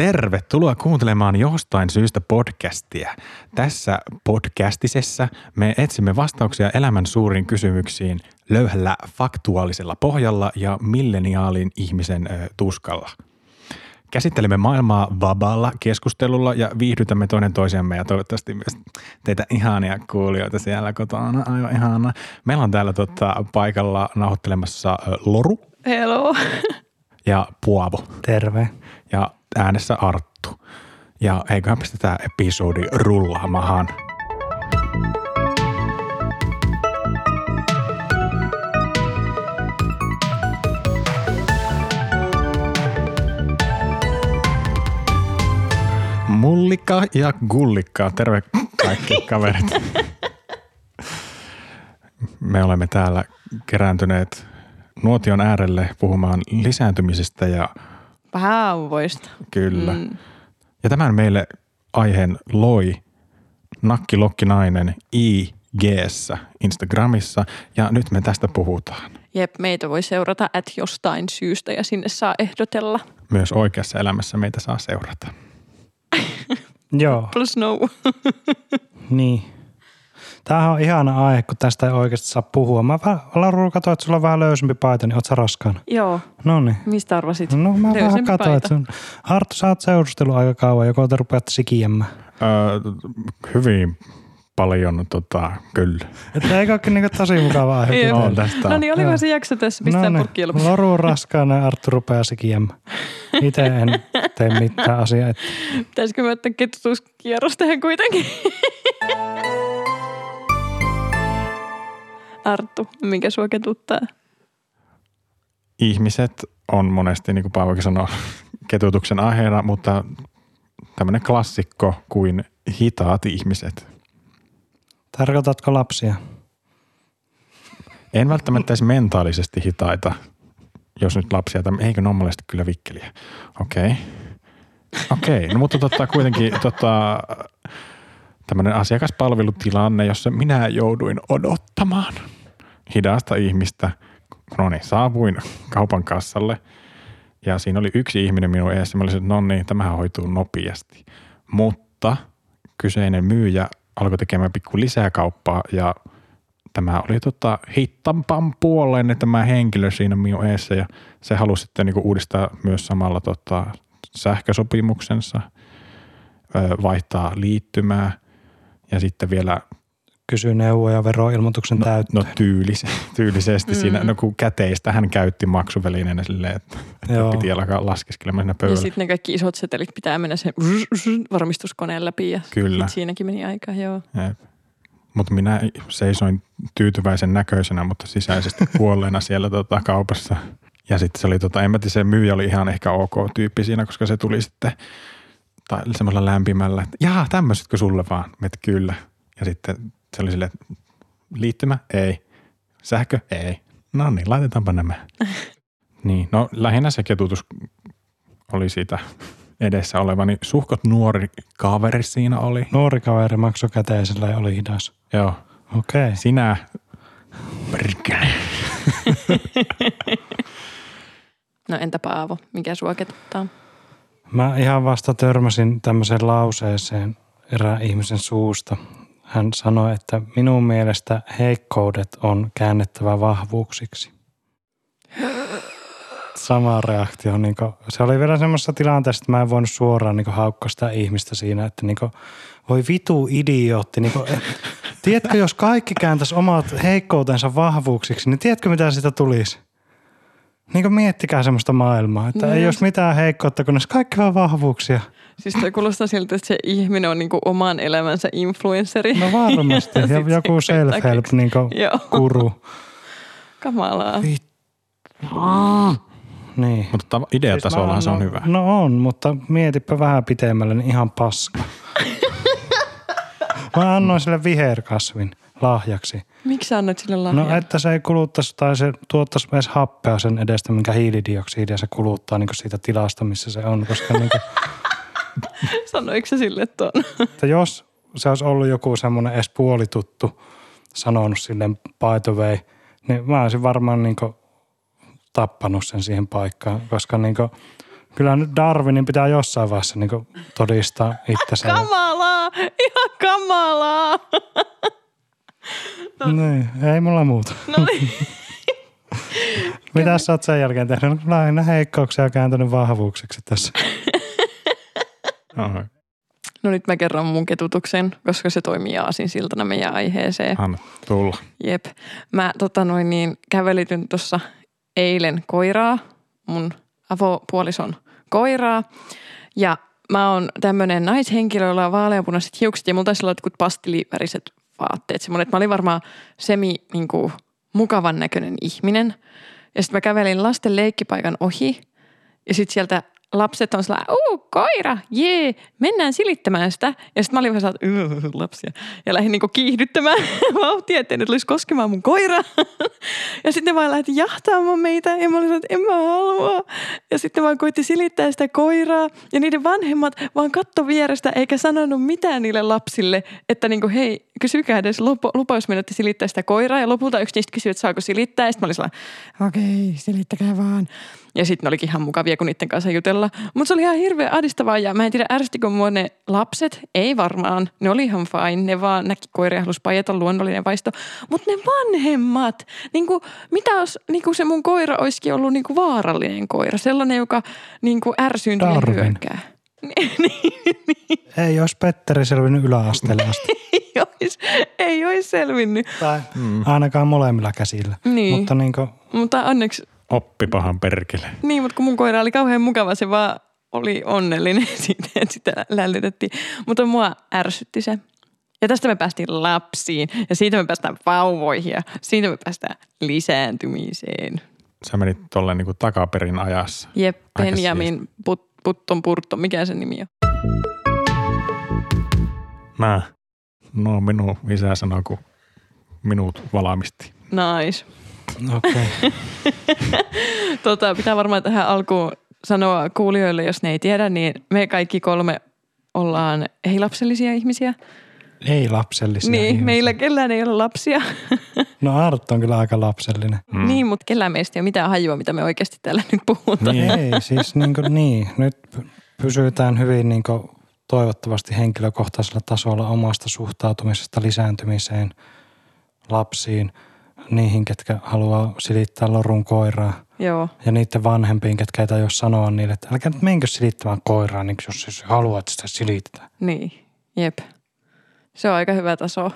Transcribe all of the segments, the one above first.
Tervetuloa kuuntelemaan jostain syystä podcastia. Tässä podcastisessa me etsimme vastauksia elämän suuriin kysymyksiin löyhällä faktuaalisella pohjalla ja milleniaalin ihmisen ö, tuskalla. Käsittelemme maailmaa vapaalla keskustelulla ja viihdytämme toinen toisiamme ja toivottavasti myös teitä ihania kuulijoita siellä kotona. Aivan ihana. Meillä on täällä tota, paikalla nauhoittelemassa ö, Loru Hello. ja Puavo Terve. ja äänessä Arttu. Ja eiköhän pistetään episodi rullaamaan. Mullikka ja Gullikka, terve kaikki kaverit. Me olemme täällä kerääntyneet nuotion äärelle puhumaan lisääntymisestä ja Vauvoista. Kyllä. Mm. Mm. Ja tämän meille aiheen loi nakkilokkinainen ig Instagramissa ja nyt me tästä puhutaan. Jep, meitä voi seurata at jostain syystä ja sinne saa ehdotella. Myös oikeassa elämässä meitä saa seurata. Joo, Plus no. niin. Tämähän on ihana aihe, kun tästä ei oikeasti saa puhua. Mä vähän, katsoin, että sulla on vähän löysempi paita, niin oot sä raskaana? Joo, No niin. mistä arvasit? No mä vähän Löysempi katsoin, että sun... Arttu, sä oot seurustellut aika kauan, joko te rupeatte sikiämään. Öö, hyvin paljon, tota, kyllä. Että eikö olekin niinku tosi mukava aihe? On tästä. No niin, oliko Joo. se jakso tässä? Pistää no purkkiin lopuksi. Loru on raskaana ja Arttu rupeaa sikiämään. Itse en tee mitään asiaa. Että Pitäisikö me ottaa kettutuskierros tähän kuitenkin? Arttu, mikä sua ketuttaa? Ihmiset on monesti, niin kuin Paavokin sanoi, ketutuksen aiheena, mutta tämmöinen klassikko kuin hitaat ihmiset. tarkoitatko lapsia? En välttämättä edes mentaalisesti hitaita, jos nyt lapsia, tai eikö normaalisesti kyllä vikkeliä. Okei. Okei, no mutta tota, kuitenkin tota, tämmöinen asiakaspalvelutilanne, jossa minä jouduin odottamaan hidasta ihmistä. No niin, saavuin kaupan kassalle ja siinä oli yksi ihminen minun edessä. Mä olisin, että no niin, tämähän hoituu nopeasti. Mutta kyseinen myyjä alkoi tekemään pikku lisää kauppaa ja tämä oli tota hittampan puoleen tämä henkilö siinä minun eessä ja se halusi sitten niinku uudistaa myös samalla tota sähkösopimuksensa, vaihtaa liittymää ja sitten vielä Kysy neuvoja veroilmoituksen no, täyttöön. no tyylise, tyylisesti mm. siinä, no kun käteistä hän käytti maksuvälineenä silleen, että, että Joo. piti alkaa laskeskelemaan siinä Ja pöydällä. sitten ne kaikki isot setelit pitää mennä sen varmistuskoneen läpi ja Kyllä. siinäkin meni aika, joo. Mutta minä seisoin tyytyväisen näköisenä, mutta sisäisesti kuolleena siellä tota, kaupassa. Ja sitten se oli, tota, en mä tiedä, se myyjä oli ihan ehkä ok tyyppi siinä, koska se tuli sitten tai semmoisella lämpimällä, että jaa, tämmöisetkö sulle vaan? Että kyllä. Ja sitten se oli silleen, että liittymä? Ei. Sähkö? Ei. No niin, laitetaanpa nämä. niin, no lähinnä se ketutus oli siitä edessä oleva, niin suhkot nuori kaveri siinä oli. Nuori kaveri maksoi käteisellä ja oli hidas. Joo, Okei. Okay. Sinä, perkele. No entä Paavo, mikä sua ketuttaa? Mä ihan vasta törmäsin tämmöiseen lauseeseen erään ihmisen suusta. Hän sanoi, että minun mielestä heikkoudet on käännettävä vahvuuksiksi. Sama reaktio. Niin kuin, se oli vielä semmoisessa tilanteessa, että mä en voinut suoraan niin haukkaa sitä ihmistä siinä, että niin kuin, voi vitu idiootti. Niin kuin, tiedätkö, jos kaikki kääntäisi omat heikkoutensa vahvuuksiksi, niin tiedätkö, mitä siitä tulisi? Niin kuin miettikää semmoista maailmaa, että No ei jos- olisi mitään heikkoutta, kun ne olisi kaikki vaan vahvuuksia. Siis toi kuulostaa siltä, että se ihminen on niinku oman elämänsä influenceri. No varmasti. Ja joku self-help niin kuru. kamalaa. Niin. Mutta ideatasollahan se on no, hyvä. No on, mutta mietipä vähän pitemmälle, niin ihan paska. Mä annoin sille viherkasvin lahjaksi. Miksi sä annoit sille lahjan? No että se ei kuluttaisi tai se tuottaisi edes happea sen edestä, minkä hiilidioksidia se kuluttaa niin siitä tilasta, missä se on. Koska niin kuin, Sanoiko se sille tuon? että jos se olisi ollut joku semmoinen edes puolituttu sanonut silleen by the way, niin mä olisin varmaan niin kuin tappanut sen siihen paikkaan, koska niin kuin, kyllä nyt Darwinin pitää jossain vaiheessa niin todistaa itsensä. Kamalaa! Ihan kamalaa! Niin, ei mulla muuta. No niin. Mitä sä oot sen jälkeen tehnyt? No, Lähinnä heikkouksia kääntänyt vahvuuksiksi tässä. Oho, No nyt mä kerron mun ketutuksen, koska se toimii aasinsiltana meidän aiheeseen. Anna tulla. Jep. Mä tota noin niin, kävelityn tuossa eilen koiraa, mun avopuolison koiraa. Ja mä oon tämmönen naishenkilö, jolla on vaaleanpunaiset hiukset ja mulla taisi olla jotkut pastiliväriset vaatteet. Semmoinen, että mä olin varmaan semi niinku, mukavan näköinen ihminen. Ja sitten mä kävelin lasten leikkipaikan ohi ja sitten sieltä lapset on sellainen, uu, koira, jee, mennään silittämään sitä. Ja sitten mä olin vähän sellainen, lapsia. Ja lähdin niinku kiihdyttämään vauhtia, ettei ne tulisi koskemaan mun koiraa. ja sitten vaan lähti jahtaamaan meitä. Ja mä olin että en mä halua. Ja sitten vaan koitti silittää sitä koiraa. Ja niiden vanhemmat vaan katto vierestä eikä sanonut mitään niille lapsille, että niinku, hei, kysykää edes lupa, jos menette silittää sitä koiraa. Ja lopulta yksi niistä kysyi, että saako silittää. Ja sitten mä olin sellainen, okei, silittäkää vaan. Ja sitten ne olikin ihan mukavia, kun niiden kanssa jutella. Mutta se oli ihan hirveän ahdistavaa ja mä en tiedä ärsyttikö mua ne lapset. Ei varmaan. Ne oli ihan fine. Ne vaan näki koiria ja halusi paijata luonnollinen vaisto. Mutta ne vanhemmat, niin kuin, mitä jos niin kuin se mun koira olisikin ollut niin kuin vaarallinen koira. Sellainen, joka niin kuin ärsyyntyy ja hyökkää. Niin, niin, Ei olisi Petteri selvinnyt yläasteelle asti. ei olisi, ei olisi selvinnyt. tai mm. ainakaan molemmilla käsillä. Niin. Mutta niin kuin, Mutta onneksi Oppi pahan perkele. Niin, mutta kun mun koira oli kauhean mukava, se vaan oli onnellinen siitä, että sitä lällytettiin. Mutta mua ärsytti se. Ja tästä me päästiin lapsiin ja siitä me päästään vauvoihin ja siitä me päästään lisääntymiseen. Sä menit tolleen niinku takaperin ajassa. Jep, Benjamin put, Putton Purtto, mikä se nimi on? Mä. No minun isä sanoi, kun minut valmisti. Nice. Okay. Tota, pitää varmaan tähän alkuun sanoa kuulijoille, jos ne ei tiedä, niin me kaikki kolme ollaan ei-lapsellisia ihmisiä. Ei lapsellisia niin, ihmisiä. meillä kellään ei ole lapsia. No Art on kyllä aika lapsellinen. Mm. Niin, mutta kellään meistä ei ole mitään hajua, mitä me oikeasti täällä nyt puhutaan. Niin. Ei, siis niin, kuin, niin. nyt pysytään hyvin niin kuin, toivottavasti henkilökohtaisella tasolla omasta suhtautumisesta lisääntymiseen lapsiin, niihin, ketkä haluaa silittää lorun koiraa Joo, ja niiden vanhempiin, ketkä ei tajua sanoa niille, että älkää nyt menkö silittämään koiraa, niin jos, jos haluat sitä silittää. niin, jep. Se on aika hyvä taso.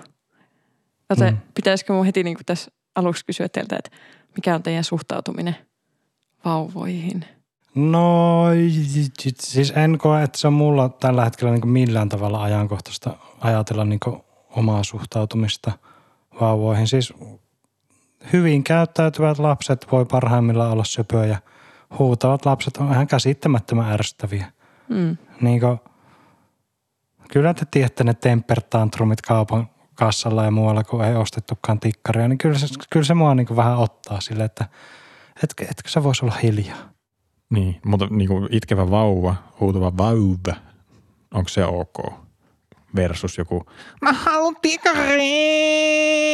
Joten Mm. pitäisikö mun heti niin kuin tässä aluksi kysyä teiltä, että mikä on teidän suhtautuminen vauvoihin? No siis en koe, että se on mulla tällä hetkellä niin millään tavalla ajankohtaista ajatella niin omaa suhtautumista vauvoihin. Siis hyvin käyttäytyvät lapset voi parhaimmillaan olla söpöjä. Huutavat lapset on ihan käsittämättömän ärsyttäviä. Mm. Niin kuin, kyllä te tiedätte ne temper tantrumit kaupan kassalla ja muualla, kun ei ostettukaan tikkaria, niin kyllä se, kyllä se mua niin vähän ottaa sille, että etkö, etkö sä voisi olla hiljaa. Niin, mutta niinku itkevä vauva, huutava vauva, onko se ok? Versus joku, mä haluan tikkariin.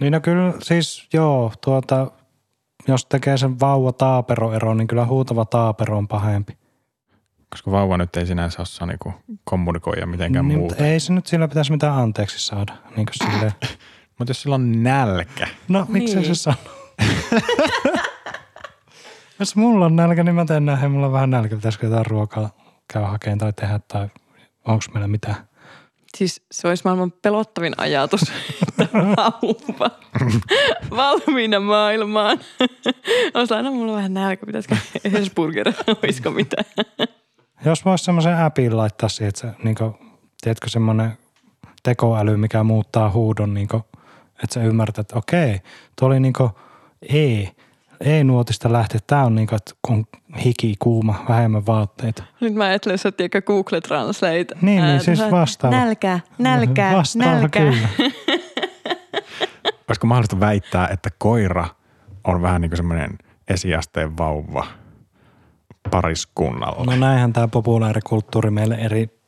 Niin no kyllä siis joo, tuota, jos tekee sen vauva taaperoero, niin kyllä huutava taapero on pahempi. Koska vauva nyt ei sinänsä osaa niinku kommunikoida mitenkään niin, muuta. mutta ei se nyt sillä pitäisi mitään anteeksi saada. Niin silleen. Mutta jos sillä on nälkä, No miksi Niin. se sanoo? jos mulla on nälkä, niin mä teen näin, mulla on vähän nälkä, pitäisikö jotain ruokaa käydä hakemaan tai tehdä tai onko meillä mitään. Siis se olisi maailman pelottavin ajatus, että vauva valmiina maailmaan. Olisi aina mulla vähän nälkä, pitäisikö Hesburger, olisiko mitään. Jos voisi semmoisen appin laittaa siihen, että se, niin kuin, tiedätkö, semmoinen tekoäly, mikä muuttaa huudon, niin kuin, että sä ymmärrät, että okei, tuo oli niin kuin E, E-nuotista lähtee. Tämä on niin kuin, että kun hiki, kuuma, vähemmän vaatteita. Nyt mä ajattelen, että sä tiedätkö Google Translate. Niin, niin siis tähän- vastaava. Nälkä, nälkä, Vastaava nälkä. kyllä. olisiko mahdollista väittää, että koira on vähän niin kuin semmoinen esiasteen vauva pariskunnalla? No näinhän tämä populaarikulttuuri meille eri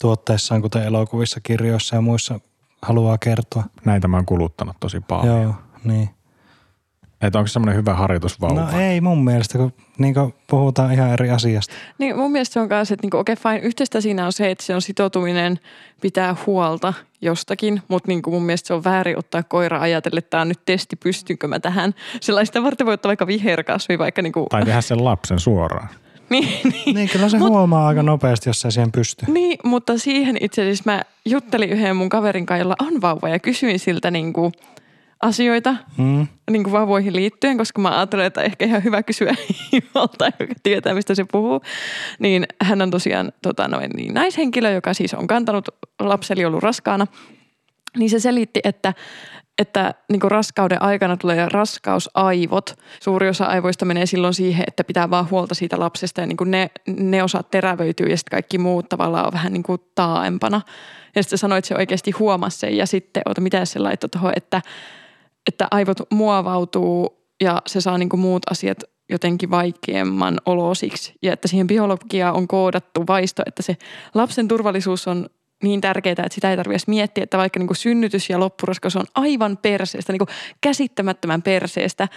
tuotteissaan, kuten elokuvissa, kirjoissa ja muissa haluaa kertoa. Näitä mä oon kuluttanut tosi paljon. Joo, niin. Että onko se semmoinen hyvä harjoitusvauva? No ei mun mielestä, kun niin puhutaan ihan eri asiasta. Niin mun mielestä se on kanssa, että niinku, okei okay, fine, yhteistä siinä on se, että se on sitoutuminen pitää huolta jostakin, mutta niinku mun mielestä se on väärin ottaa koira ajatella, että tämä on nyt testi, pystynkö mä tähän. Sellaista varten voi ottaa vaikka viherkasvi, vaikka niinku... Tai tehdä sen lapsen suoraan. niin, niin. Niin kyllä se Mut, huomaa aika nopeasti, jos se siihen pystyy. Niin, mutta siihen itse asiassa mä juttelin yhden mun kaverin kanssa, jolla on vauva ja kysyin siltä niin kuin asioita mm. niin kuin vauvoihin liittyen, koska mä ajattelen, että ehkä ihan hyvä kysyä jolta, joka tietää, mistä se puhuu. Niin hän on tosiaan tota noin, niin naishenkilö, joka siis on kantanut lapseli ollut raskaana. Niin se selitti, että että niin raskauden aikana tulee raskausaivot. Suuri osa aivoista menee silloin siihen, että pitää vaan huolta siitä lapsesta ja niin ne, ne osat terävöityy ja sitten kaikki muut tavallaan on vähän niin kuin taaempana. Ja sitten sanoit, että se oikeasti huomasi sen ja sitten, ota, mitä se laittoi tuohon, että, että aivot muovautuu ja se saa niin kuin muut asiat jotenkin vaikeamman olosiksi. Ja että siihen biologiaan on koodattu vaisto, että se lapsen turvallisuus on niin tärkeää, että sitä ei tarvitse miettiä, että vaikka niin kuin synnytys ja loppuraskaus on aivan perseestä, niin kuin käsittämättömän perseestä.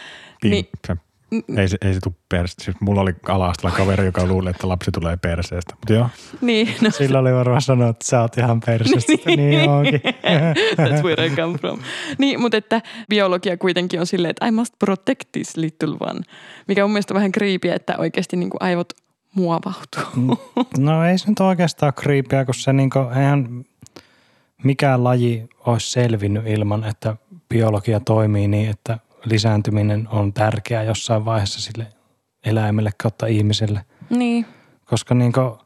Niin, niin ei, se, ei se tule perseestä. Siis mulla oli ala kaveri, joka luuli, että lapsi tulee perseestä. Mutta joo. Niin, no. Sillä oli varmaan sanoa, että sä oot ihan perseestä. niin, niin onkin. That's where I come from. Niin, mutta että biologia kuitenkin on silleen, että I must protect this little one. Mikä on mielestäni vähän kriipiä, että oikeasti niin kuin aivot muovautuu. Mm. No ei se nyt oikeastaan kriipiä, kun se niinku, eihän mikään laji olisi selvinnyt ilman, että biologia toimii niin, että lisääntyminen on tärkeää jossain vaiheessa sille eläimelle kautta ihmiselle. Niin. Koska niinku,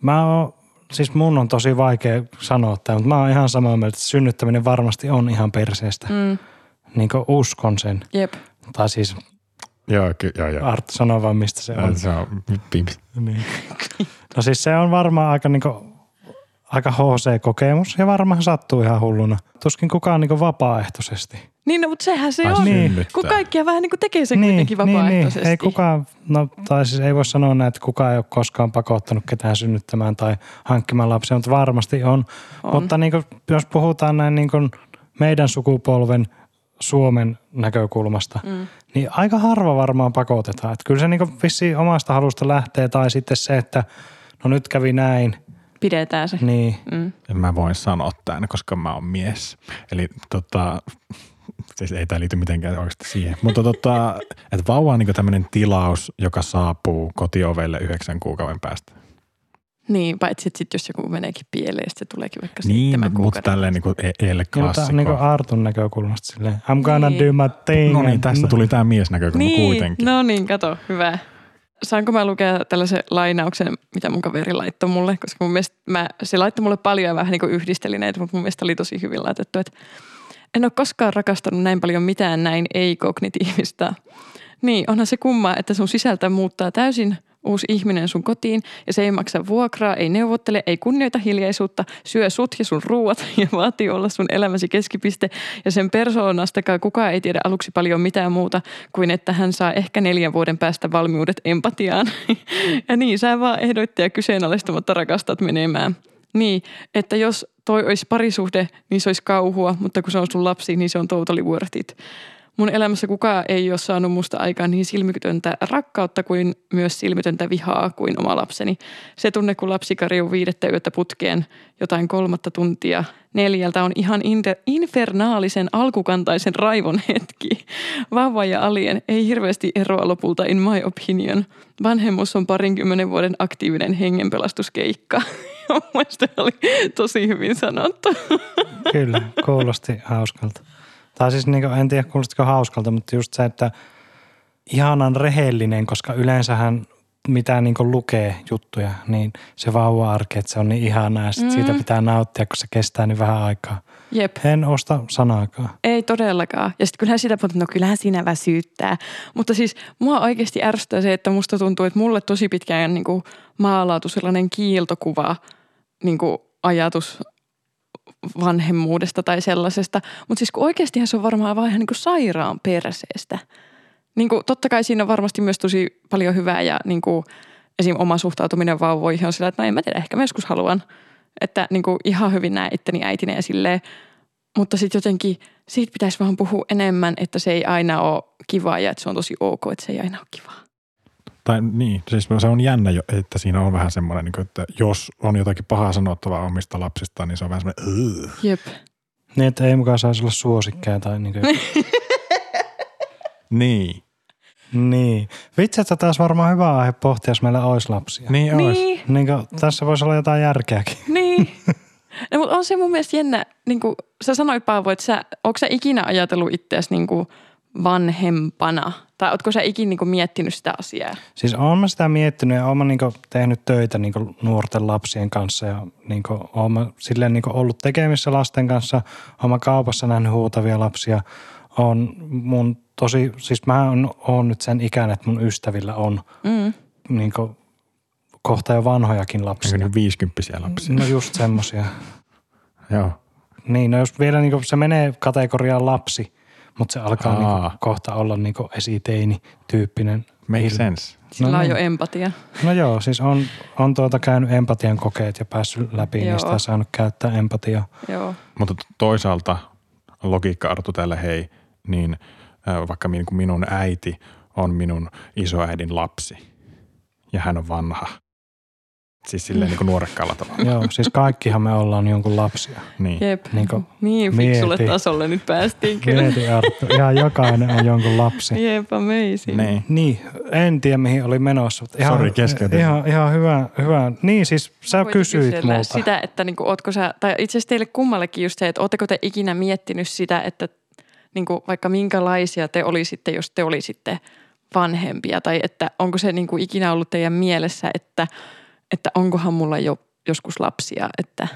mä oon, siis mun on tosi vaikea sanoa tämä, mutta mä oon ihan samaa mieltä, että synnyttäminen varmasti on ihan perseestä. Mm. Niin uskon sen. Jep. Tai siis Joo, ky- joo, joo. Art sanoo vaan, mistä se on. Se on pimpi. Niin. No siis se on varmaan aika niinku, aika HC-kokemus ja varmaan sattuu ihan hulluna. Tuskin kukaan niinku vapaaehtoisesti. Niin, no, mutta sehän se Ai on. Niin. Kun kaikkia vähän niin kuin tekee sen niin, kuitenkin vapaaehtoisesti. Niin, niin. Ei kukaan, no tai siis ei voi sanoa näin, että kukaan ei ole koskaan pakottanut ketään synnyttämään tai hankkimaan lapsia, mutta varmasti on. on. Mutta niin kuin, jos puhutaan näin niin kuin meidän sukupolven – Suomen näkökulmasta, mm. niin aika harva varmaan pakotetaan. Että kyllä se niin vissiin omasta halusta lähtee tai sitten se, että no nyt kävi näin. Pidetään se. Niin. Mm. En mä voin sanoa tämän, koska mä oon mies. Eli tota, siis ei tämä liity mitenkään oikeasti siihen. Mutta tota, että vauva on niin tämmöinen tilaus, joka saapuu kotiovelle yhdeksän kuukauden päästä. Niin, paitsi että sitten jos joku meneekin pieleen, se tuleekin vaikka niin, seitsemän kuukauden. mutta tälleen niin kuin eelle klassikko. Niin kuin Artun näkökulmasta silleen, I'm gonna niin. do my thing. No niin, tästä tuli tämä miesnäkökulma niin, kuitenkin. No niin, kato, hyvä. Saanko mä lukea tällaisen lainauksen, mitä mun kaveri laittoi mulle, koska mun mielestä mä, se laittoi mulle paljon ja vähän niin kuin yhdisteli näitä, mutta mun mielestä oli tosi hyvin laitettu, että en ole koskaan rakastanut näin paljon mitään näin ei-kognitiivista. Niin, onhan se kumma, että sun sisältä muuttaa täysin – uusi ihminen sun kotiin ja se ei maksa vuokraa, ei neuvottele, ei kunnioita hiljaisuutta, syö sut ja sun ruuat ja vaatii olla sun elämäsi keskipiste ja sen persoonastakaan kukaan ei tiedä aluksi paljon mitään muuta kuin että hän saa ehkä neljän vuoden päästä valmiudet empatiaan. ja niin sä vaan ehdoitte ja kyseenalaistamatta rakastat menemään. Niin, että jos toi olisi parisuhde, niin se olisi kauhua, mutta kun se on sun lapsi, niin se on totally worth it. Mun elämässä kukaan ei ole saanut musta aikaan niin silmitöntä rakkautta kuin myös silmitöntä vihaa kuin oma lapseni. Se tunne, kun lapsi karjuu viidettä yötä putkeen jotain kolmatta tuntia neljältä on ihan inter- infernaalisen alkukantaisen raivon hetki. Vauva ja alien ei hirveästi eroa lopulta in my opinion. Vanhemmuus on parinkymmenen vuoden aktiivinen hengenpelastuskeikka. Mielestäni oli tosi hyvin sanottu. Kyllä, kuulosti hauskalta. Tai siis niin kuin, en tiedä kuulostiko hauskalta, mutta just se, että ihanan rehellinen, koska yleensähän mitä niin lukee juttuja, niin se vauva-arki, että se on niin ihanaa ja mm. siitä pitää nauttia, kun se kestää niin vähän aikaa. Jep. En osta sanaakaan. Ei todellakaan. Ja sitten kyllähän sitä puhutaan, no kyllähän siinä väsyttää. Mutta siis mua oikeasti ärsyttää se, että musta tuntuu, että mulle tosi pitkään niin kuin maalautui sellainen kiiltokuva niin kuin ajatus vanhemmuudesta tai sellaisesta. Mutta siis kun oikeastihan se on varmaan vaan ihan niin kuin sairaan perseestä. Niin kuin, totta kai siinä on varmasti myös tosi paljon hyvää ja niin kuin, esim. oma suhtautuminen vauvoihin on sillä, että no en mä tiedä, ehkä mä joskus haluan. Että niin kuin, ihan hyvin näen itteni äitinä ja silleen. mutta sitten jotenkin siitä pitäisi vaan puhua enemmän, että se ei aina ole kivaa ja että se on tosi ok, että se ei aina ole kivaa. Tai niin, siis se on jännä, jo, että siinä on vähän semmoinen, niin että jos on jotakin pahaa sanottavaa omista lapsista, niin se on vähän semmoinen, "Ugh." Jep. Niin, että ei mukaan saisi olla suosikkeja tai niin kuin, niin, Niin. Vitsi, että taas varmaan hyvä aihe pohtia, jos meillä olisi lapsia. niin, niin. olisi. Niin, Niin kuin, tässä voisi olla jotain järkeäkin. niin. No, mutta on se mun mielestä jännä, niin kuin sä sanoit Paavo, että sä, onko sä ikinä ajatellut itseäsi niin kuin vanhempana? Tai ootko sä ikinä niin miettinyt sitä asiaa? Siis oon mä sitä miettinyt ja oon mä niinku tehnyt töitä niinku nuorten lapsien kanssa ja niinku oon mä silleen niinku ollut tekemissä lasten kanssa. Oon mä kaupassa nähnyt huutavia lapsia. On mun tosi, siis mä oon, oon nyt sen ikäinen, että mun ystävillä on Mm. niinku kohta jo vanhojakin lapsia. Onko ne viisikymppisiä lapsia? No just semmosia. Joo. Niin, no jos vielä niinku, se menee kategoriaan lapsi, mutta se alkaa Aa. niinku kohta olla niinku esiteini-tyyppinen. Make ilmiö. sense. Sillä No on niin. jo empatia. No joo, siis on, on tuota käynyt empatian kokeet ja päässyt läpi Joo. niistä ja saanut käyttää empatiaa. Joo. Mutta toisaalta logiikka-artu tälle hei, niin äh, vaikka minun äiti on minun isoäidin lapsi ja hän on vanha. Siis silleen niin kuin nuorekkaalla tavalla. Joo, siis kaikkihan me ollaan jonkun lapsia. Niin. Jep. Niin kuin, Niin fiksulle mieti. tasolle nyt päästiin kyllä. mieti Arttu, ihan jokainen on jonkun lapsi. Jep, amazing. Niin. Niin, en tiedä mihin oli menossa. Mutta ihan, Sori, keskeytin. Ihan, ihan hyvä, hyvä. Niin siis sä Voit kysyit multa. Sitä, että niinku, ootko sä, tai itse asiassa teille kummallekin just se, että ootteko te ikinä miettinyt sitä, että niinku, vaikka minkälaisia te olisitte, jos te olisitte vanhempia, tai että onko se niinku ikinä ollut teidän mielessä, että, että onkohan mulla jo joskus lapsia, että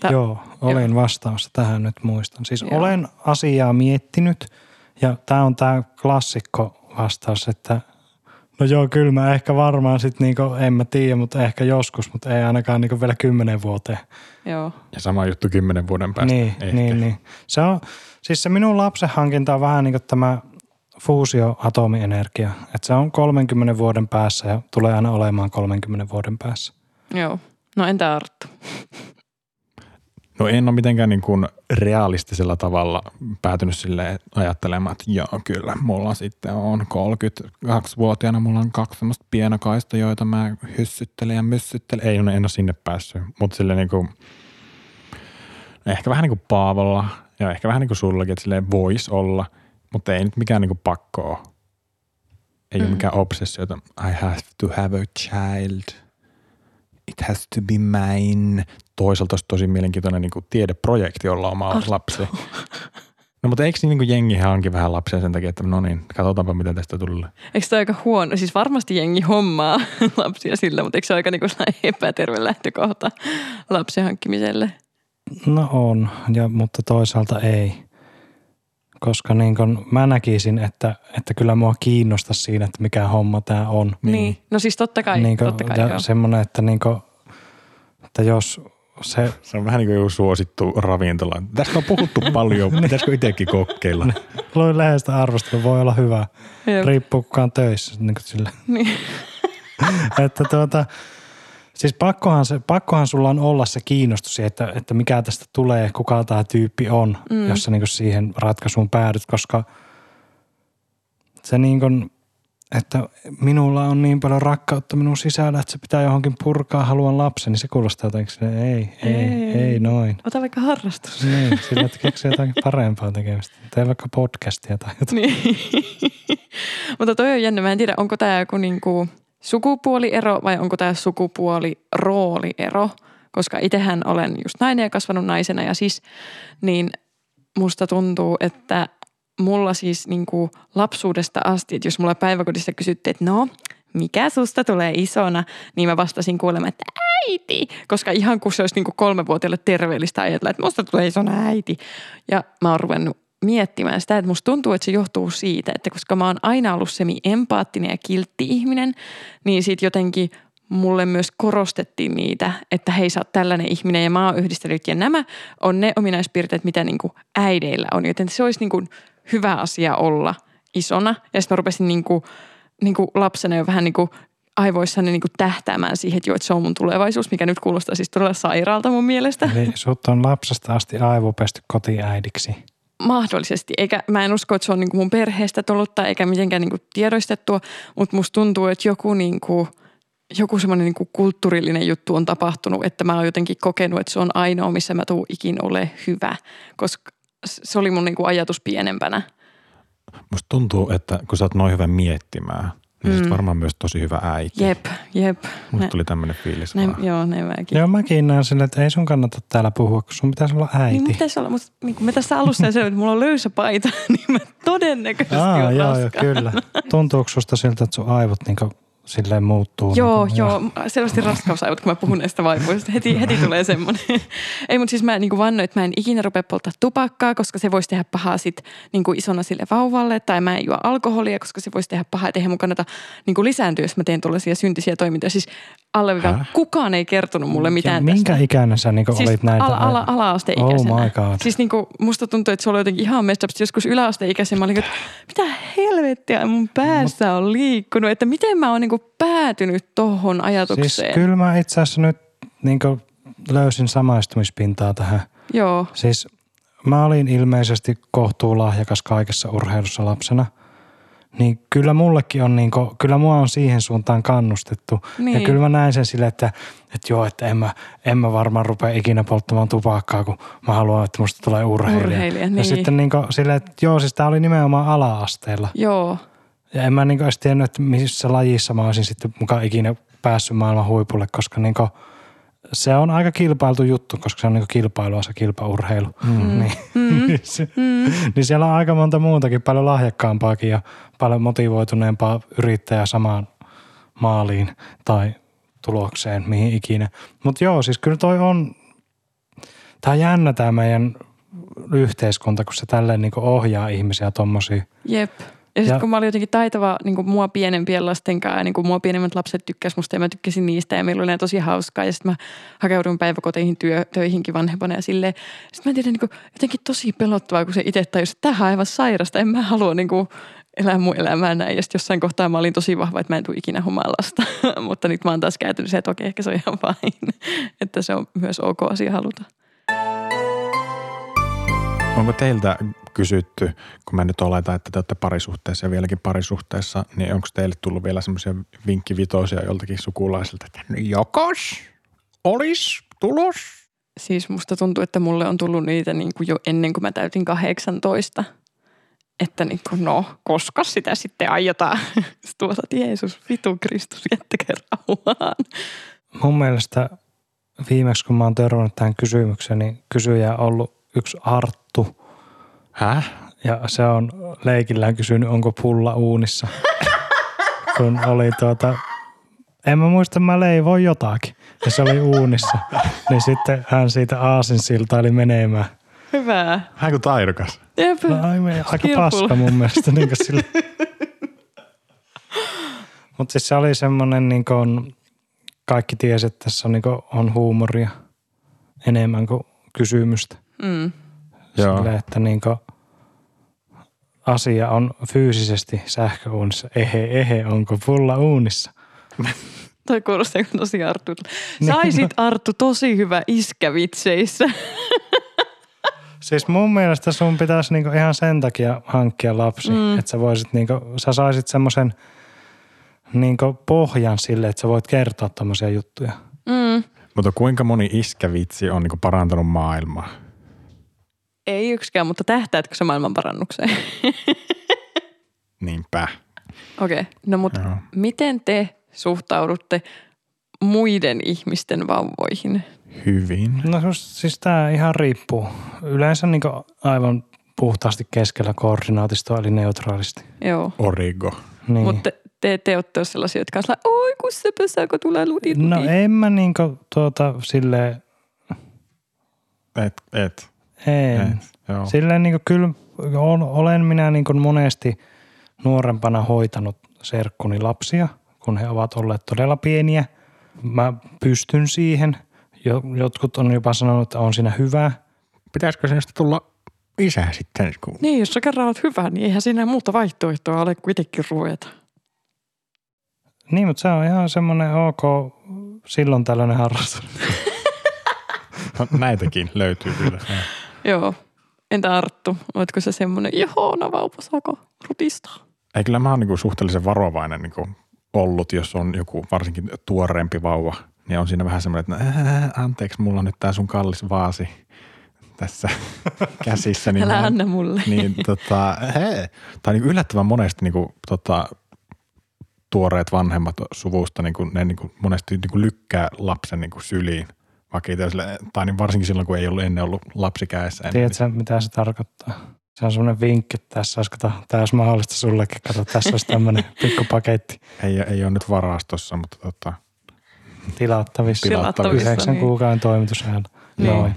tai, Joo, olen vastaamassa tähän nyt muistan. Siis Joo. olen asiaa miettinyt ja tämä on tämä klassikko vastaus, että no joo, kyllä mä ehkä varmaan sitten niinku, en mä tiedä, mutta ehkä joskus, mutta ei ainakaan niinku vielä kymmenen vuoteen. joo, Ja sama juttu kymmenen vuoden päästä. Niin, Ehkä. niin, niin. Se on, siis se minun lapsen hankinta on vähän niin kuin tämä fuusioatomienergia. Että se on 30 vuoden päässä ja tulee aina olemaan 30 vuoden päässä. Joo. No entä Arttu? No en ole mitenkään niin kuin realistisella tavalla päätynyt sille ajattelemaan, että joo kyllä, mulla sitten on 32-vuotiaana, mulla on kaksi semmoista pienokaista, joita mä hyssyttelen ja myssyttelen. Ei, no en ole sinne päässyt, mutta sille niin kuin, ehkä vähän niin kuin Paavolla ja ehkä vähän niin kuin sullakin, että silleen voisi olla, mutta ei nyt mikään niin kuin pakko ole. Ei mm. ole mikään obsessio, että I have to have a child. It has to be mine. Toisaalta olisi tosi mielenkiintoinen niin kuin tiedeprojekti olla oma Arttu. lapsi. No mutta eikö niin kuin jengi hanki vähän lapsia sen takia, että no niin, katsotaanpa mitä tästä tulee. Eikö tämä aika huono? Siis varmasti jengi hommaa lapsia sillä, mutta eikö se ole aika niinku sellainen epäterve lähtökohta lapsen hankkimiselle? No on, ja, mutta toisaalta ei. Koska niin kun mä näkisin, että, että kyllä mua kiinnosta siinä, että mikä homma tämä on. Niin. niin. No siis totta kai, niin kun, totta kai ja joo. semmoinen, että, niin kun, että jos se Se on vähän niin kuin joku suosittu ravintola. Tästä on puhuttu paljon, pitäisikö itsekin kokeilla? luin lehdestä arvostelu, voi olla hyvä. Jep. Riippuu kuka on töissä. Niin kuin sille. Niin. että tuota, siis pakkohan, se, pakkohan sulla on olla se kiinnostus, että, että mikä tästä tulee, kuka tämä tyyppi on, Mm. jos sä niin siihen ratkaisuun päädyt, koska se niin kuin, että minulla on niin paljon rakkautta minun sisällä, että se pitää johonkin purkaa, haluan lapsen, niin se kuulostaa jotenkin ei, ei, Ei. ei, ei noin. Ota vaikka harrastus. Niin, sillä että keksii jotain parempaa tekemistä. Tee vaikka podcastia tai jotain. Niin. Mutta toi on jännä. Mä en tiedä, onko tämä joku niinku sukupuoliero vai onko tämä sukupuolirooliero. Koska itsehän olen just nainen ja kasvanut naisena ja siis niin musta tuntuu, että mulla siis niinku lapsuudesta asti, että jos mulla päiväkodissa kysyttiin, että no, mikä susta tulee isona, niin mä vastasin kuulemma, että äiti. Koska ihan kun se olisi niinku kolmevuotiaille terveellistä ajatella, että musta tulee isona äiti. Ja mä oon ruvennut miettimään sitä, että musta tuntuu, että se johtuu siitä, että koska mä oon aina ollut semi-empaattinen ja kiltti ihminen, niin siitä jotenkin mulle myös korostettiin niitä, että hei sä oot tällainen ihminen ja mä oon yhdistänyt ja nämä on ne ominaispiirteet, mitä niinku äideillä on, joten se olisi niinku hyvä asia olla isona. Ja sitten mä rupesin niinku, niinku lapsena jo vähän niinku aivoissani niin kuin tähtäämään siihen, että joo, että se on mun tulevaisuus, mikä nyt kuulostaa siis todella sairaalta mun mielestä. Eli sut on lapsesta asti aivopesty kotiäidiksi. Mahdollisesti. Eikä, mä en usko, että se on niin kuin mun perheestä tullut tai eikä mitenkään niin kuin tiedostettua, mutta musta tuntuu, että joku, niin kuin, joku semmoinen niin kuin kulttuurillinen juttu on tapahtunut, että mä oon jotenkin kokenut, että se on ainoa, missä mä tuun ikin ole hyvä, koska se oli mun niin kuin ajatus pienempänä. Musta tuntuu, että kun sä oot noin hyvä miettimään, niin mm. varmaan myös tosi hyvä äiti. Jep, jep. Musta tuli tämmönen fiilis ne, vaan. joo, ne mäkin. Joo, mäkin näen silleen, että ei sun kannata täällä puhua, kun sun pitäisi olla äiti. Niin pitäisi olla, mutta niin kuin me tässä alussa sanoin, että mulla on löysä paita, niin mä todennäköisesti Aa, on joo, joo, kyllä. Tuntuuko susta siltä, että sun aivot niinku silleen muuttuu? Joo, niinku, joo, selvästi raskausaivot, kun mä puhun näistä vaivoista. Heti, heti tulee semmoinen. Ei, mutta siis mä niin vannoin, että mä en ikinä rupea polttaa tupakkaa, koska se voisi tehdä pahaa sit niin kuin isona sille vauvalle. Tai mä en juo alkoholia, koska se voisi tehdä pahaa. Että eihän mun kannata niin kuin lisääntyä, jos mä teen tuollaisia syntisiä toimintoja. Siis alleviivaan, Häh? kukaan ei kertonut mulle mitään ja minkä tästä. ikäinen sä niinku Siis olit näitä? ala, ala, ala-asteikäisenä. Oh my god. Siis niinku, musta tuntuu, että se oli jotenkin ihan messed up. Sitten Joskus yläasteikäisenä mä olin, että mitä helvettiä mun päässä on liikkunut. Että miten mä oon niinku päätynyt tohon ajatukseen. Siis kyllä mä itse asiassa nyt niinku löysin samaistumispintaa tähän. Joo, Siis mä olin ilmeisesti kohtuu lahjakas kaikessa urheilussa lapsena. Niin kyllä mullekin on niinku, kyllä mua on siihen suuntaan kannustettu. Niin. Ja kyllä mä näin sen silleen, että, että joo, että en mä, en mä varmaan rupea ikinä polttamaan tupakkaa, kun mä haluan, että musta tulee urheilija. Urheilija, Ja niin. sitten niinku silleen, että joo, siis tää oli nimenomaan ala-asteella. joo. Ja en mä niinku edes tiennyt, että missä lajissa mä olisin sitten mukaan ikinä päässyt maailman huipulle, koska niinku, se on aika kilpailtu juttu, koska se on niinku kilpailua se kilpaurheilu. Mm. Niin, Mm. niin, se, niin siellä on aika monta muutakin, paljon lahjakkaampaakin ja paljon motivoituneempaa yrittäjää samaan maaliin tai tulokseen, mihin ikinä. Mutta joo, siis kyllä toi on, tää on jännä tää meidän yhteiskunta, kun se tälleen niinku ohjaa ihmisiä tommosia. Jep. Ja sitten kun mä olin jotenkin taitava niin kuin mua pienempien lasten kanssa ja niin kuin mua pienemmät lapset tykkäs musta ja mä tykkäsin niistä ja meillä oli tosi hauskaa. Ja sitten mä hakeuduin päiväkoteihin työ, töihinkin vanhempana ja silleen. Sitten mä en tiedä niin kuin, jotenkin tosi pelottavaa, kun se itse tajusi, että tämähän on aivan sairasta. En mä halua niin kuin, elää mun elämää näin. Ja sitten jossain kohtaa mä olin tosi vahva, että mä en tule ikinä homaan lasta. Mutta nyt mä oon taas kääntynyt se, että okei, ehkä se on ihan fine. että se on myös ok asia haluta. Onko teiltä kysytty, kun mä nyt oletan, että te olette parisuhteessa ja vieläkin parisuhteessa, niin onko teille tullut vielä semmoisia vinkkivitoisia joltakin sukulaisilta, että no jokos olis tulos? Siis musta tuntuu, että mulle on tullut niitä niin kuin jo ennen kuin mä täytin 18. Että niin kuin, no, koska sitä sitten aiotaan. Tuota, Jeesus, vitu Kristus, jättäkää rauhaan. Mun mielestä viimeksi, kun mä oon törmännyt tähän kysymykseen, niin kysyjä on ollut yksi Arttu. Häh? Ja se on leikillään kysynyt, onko pulla uunissa. kun oli tuota, en mä muista, mä leivoin jotakin. Ja se oli uunissa. niin sitten hän siitä aasinsiltaili menemään. Hyvä. Hän kuin taidokas. Jep. No, aika Skillful. paska mun mielestä. Niin sille. Mutta siis se oli semmoinen, niin kuin kaikki tiesi, että tässä on, niin kuin, on huumoria enemmän kuin kysymystä. Mm. Joo. Sille, että niin kuin, asia on fyysisesti sähköuunissa. Ehe, ehe, onko pulla uunissa? Toi kuulostaa kuin tosi Arttu. Niin. Saisit Arttu tosi hyvä iskävitseissä. Siis mun mielestä sun pitäisi niinku ihan sen takia hankkia lapsi, Mm. mm. että sä voisit niinku, sä saisit semmoisen niinku pohjan sille, että sä voit kertoa tämmöisiä juttuja. Mm. Mutta kuinka moni iskävitsi on niinku parantanut maailmaa? Ei yksikään, mutta tähtäätkö sä maailman parannukseen? Niinpä. Okei, okay. no mutta Joo. miten te suhtaudutte muiden ihmisten vauvoihin? Hyvin. No siis tää ihan riippuu. Yleensä niinku aivan puhtaasti keskellä koordinaatistoa, eli neutraalisti. Joo. Origo. Niin. Mutta te, te olette sellaisia, jotka on sellainen, oi kun se pesääkö tulee lutit no en mä niinku tuota silleen, Et, et, en. et. Joo. Silleen niin kyllä on, olen minä niin kuin monesti nuorempana hoitanut serkkuni lapsia, kun he ovat olleet todella pieniä. Mä pystyn siihen. Jo- Jotkut on jopa sanonut, että on siinä hyvä. Pitäisikö sinusta tulla isä sitten? Kun... Niin, jos sä kerran oot hyvä, niin eihän siinä muuta vaihtoehtoa ole kuin itsekin ruveta. Niin, mutta se on ihan semmoinen ok silloin tällainen harrastus. No, näitäkin löytyy kyllä. Joo. Entä Arttu, oletko se semmoinen, johon vauva saako rutistaa? Ei kyllä mä oon niinku suhteellisen varovainen niinku ollut, jos on joku varsinkin tuoreempi vauva, niin on siinä vähän semmoinen, että "Ää, anteeksi, mulla on nyt tää sun kallis vaasi tässä käsissä. Niin Älä mä- anna mulle. Niin tota, he, tai niin yllättävän monesti niin kuin, tota, tuoreet vanhemmat suvusta, niin kuin, ne niin kuin, monesti niin kuin lykkää lapsen niin kuin syliin. Sille, tai niin varsinkin silloin, kun ei ollut ennen ollut lapsi kädessä. Ennen, Tiedätkö, mitä se tarkoittaa? Se on semmoinen vinkki, että tässä olisi, kato, tämä olisi mahdollista sullekin. Kato, tässä olisi tämmöinen pikku paketti ei, ei ole nyt varastossa, mutta tota, tilattavissa. Tilattavissa, Yhdeksän niin. kuukauden toimitusajalla. Niin. Noin.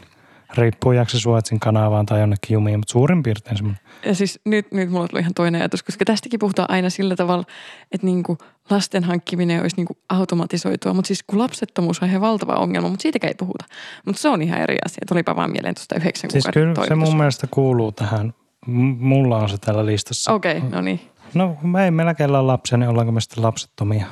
Riippuu jakso Suotsin kanavaan tai jonnekin jumiin, mutta suurin piirtein semmoinen. Ja siis nyt, nyt mulla tuli ihan toinen ajatus, koska tästäkin puhutaan aina sillä tavalla, että niinku lasten hankkiminen olisi niinku automatisoitua. Mutta siis kun lapsettomuus on ihan valtava ongelma, mutta siitäkään ei puhuta. Mutta se on ihan eri asia. Tulipa vaan mieleen tuosta yhdeksän Siis kuukauden kyllä se mun mielestä kuuluu tähän. Mulla on se täällä listassa. Okei, okay, no niin. No me ei meillä kellä ole lapsia, niin ollaanko me sitten lapsettomia?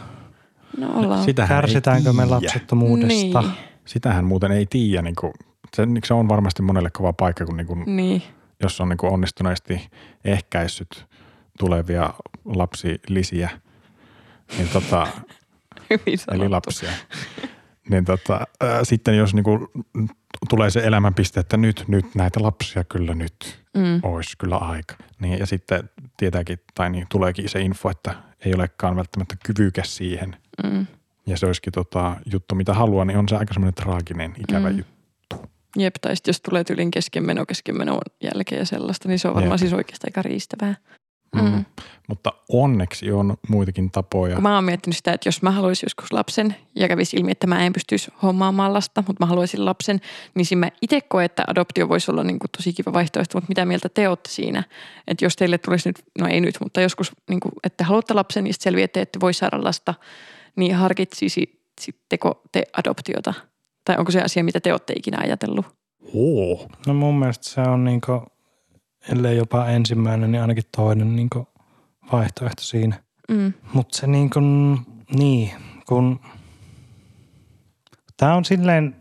No ollaan. sitähän Kärsitäänkö ei me lapsettomuudesta? Niin. Sitähän muuten ei tiedä. Niin kuin, se, se on varmasti monelle kova paikka, kun niin kuin, Niin. jos on niin kuin onnistuneesti ehkäissyt tulevia lapsilisiä, niin tota, eli lapsia. niin tota, ää, sitten jos niinku tulee se elämänpiste, että nyt, nyt näitä lapsia kyllä nyt Mm. olisi kyllä aika. Niin, ja sitten tietääkin, tai niin tuleekin se info, että ei olekaan välttämättä kyvykäs siihen. Mm. Ja se olisikin tota, juttu, mitä haluaa, niin on se aika semmoinen traaginen, ikävä Mm. juttu. Jep, tai sitten jos tulee tylin keskenmeno keskenmenon jälkeen ja sellaista, niin se on varmaan Jep. siis oikeastaan aika riistävää. Mm. Mm. Mutta onneksi on muitakin tapoja. Mä oon miettinyt sitä, että jos mä haluaisin joskus lapsen ja kävisi ilmi, että mä en pystyisi hommaamaan lasta, mutta mä haluaisin lapsen, niin siinä mä itse koen, että adoptio voisi olla niin kuin tosi kiva vaihtoehto, mutta mitä mieltä te olette siinä? Että jos teille tulisi nyt, no ei nyt, mutta joskus, niin kuin, että haluatte lapsen, niin sitten selviätte, että voi saada lasta, niin harkitsisitteko te adoptiota? Tai onko se asia, mitä te olette ikinä ajatellut? Oo. No mun mielestä se on niinku, ellei jopa ensimmäinen, niin ainakin toinen niinku vaihtoehto siinä. Mm. Mutta se niinku, niin, kun tämä on silleen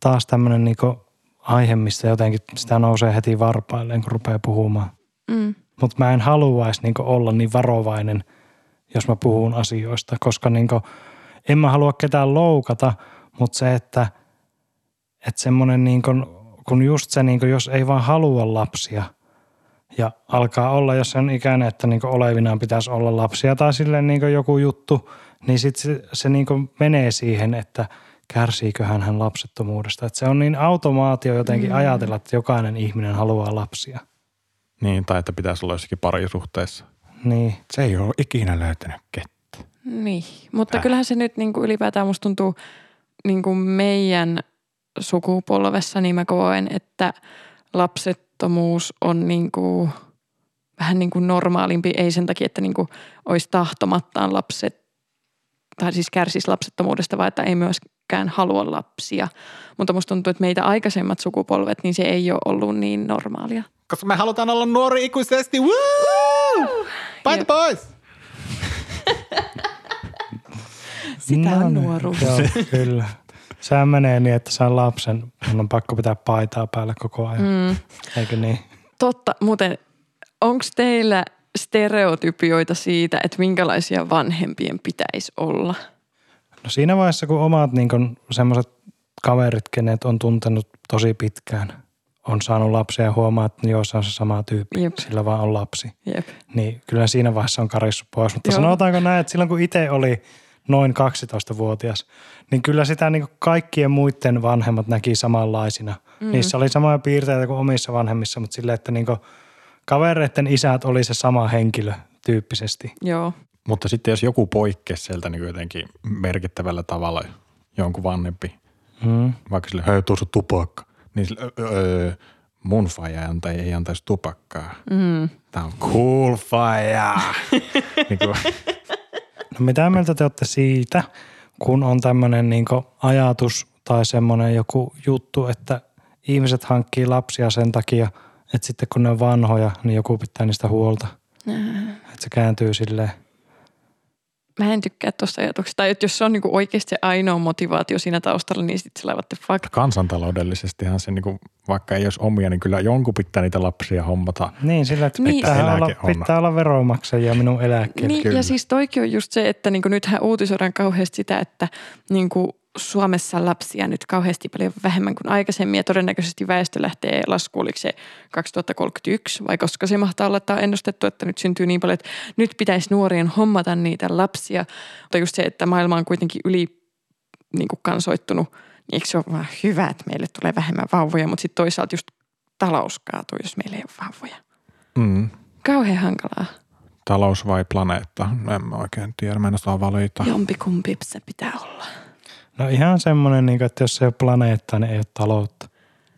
taas tämmöinen niinku aihe, mistä jotenkin sitä nousee heti varpailleen, kun rupeaa puhumaan. Mm. Mutta mä en haluaisi niinku olla niin varovainen, jos mä puhun asioista, koska niinku, en mä halua ketään loukata, mutta se, että, että semmoinen niinku, kun just se, niinku, jos ei vaan halua lapsia ja alkaa olla, jos sen ikäinen, että niinku olevinaan pitäisi olla lapsia tai silleen niinku joku juttu, niin sitten se, se niinku menee siihen, että kärsiiköhän hän lapsettomuudesta. Että se on niin automaatio jotenkin Mm. ajatella, että jokainen ihminen haluaa lapsia. Niin, tai että pitäisi olla jossakin parisuhteessa. Niin. Se ei ole ikinä löytänyt kettä. Niin, mutta Äh. kyllähän se nyt niin kuin ylipäätään musta tuntuu niin kuin meidän sukupolvessa, niin mä koen, että lapsettomuus on niin kuin vähän niin kuin normaalimpi, ei sen takia, että niin kuin olisi tahtomattaan lapset, tai siis kärsisi lapsettomuudesta, vaan että ei myöskään halua lapsia. Mutta musta tuntuu, että meitä aikaisemmat sukupolvet, niin se ei ole ollut niin normaalia. Koska me halutaan olla nuori ikuisesti. Woo! Paita Jep. pois! Sitä on niin. nuoruus. Joo, kyllä. Sehän menee niin, että saa lapsen, mun on pakko pitää paitaa päällä koko ajan. Mm. Eikö niin? Totta, muuten onko teillä stereotypioita siitä, että minkälaisia vanhempien pitäisi olla? No siinä vaiheessa, kun omat niin semmoiset kaverit, kenet on tuntenut tosi pitkään, on saanut lapsia ja huomaa, että joo, se on se sama tyyppi, Jep. sillä vaan on lapsi. Jep. Niin kyllä siinä vaiheessa on karissut pois. Mutta Joo. sanotaanko näin, että silloin kun itse oli noin 12-vuotias, niin kyllä sitä niin kaikkien muiden vanhemmat näki samanlaisina. Mm. Niissä oli samoja piirteitä kuin omissa vanhemmissa, mutta silleen, että niin kavereiden isät oli se sama henkilö tyyppisesti. Joo. Mutta sitten jos joku poikkeaa sieltä niin jotenkin merkittävällä tavalla jonkun vanhempi, Mm. vaikka sille, hei tuossa tupakka, niin sille, öö, mun faija ei, anta, ei antaisi tupakkaa. Mm. Tää on cool faija. niin kuin, No mitä mieltä te olette siitä, kun on tämmöinen niin ajatus tai semmoinen joku juttu, että ihmiset hankkii lapsia sen takia, että sitten kun ne on vanhoja, niin joku pitää niistä huolta. Että se kääntyy silleen mä en tykkää tuosta ajatuksesta. Tai että jos se on niinku oikeasti se ainoa motivaatio siinä taustalla, niin sitten sillä what the fuck. Kansantaloudellisestihan se niinku, vaikka ei olisi omia, niin kyllä jonkun pitää niitä lapsia hommata. Niin, sillä että Niin. pitää, olla, on. pitää olla veronmaksajia minun eläkkeelle. Niin, kyllä. ja siis toikin on just se, että niinku nythän uutisoidaan kauheasti sitä, että niinku Suomessa lapsia nyt kauheasti paljon vähemmän kuin aikaisemmin ja todennäköisesti väestö lähtee laskuun, oliko se 2031 vai koska se mahtaa olla, että on ennustettu, että nyt syntyy niin paljon, että nyt pitäisi nuorien hommata niitä lapsia. Mutta just se, että maailma on kuitenkin yli niin kuin kansoittunut, niin eikö se ole vaan hyvä, että meille tulee vähemmän vauvoja, mutta sitten toisaalta just talous kaatuu, jos meillä ei ole vauvoja. Mm. Kauhean hankalaa. Talous vai planeetta? En mä oikein tiedä, mä en osaa valita. Jompikumpi se pitää olla. No ihan semmoinen, niin kuin, että jos ei ole planeettaa, niin ei ole taloutta.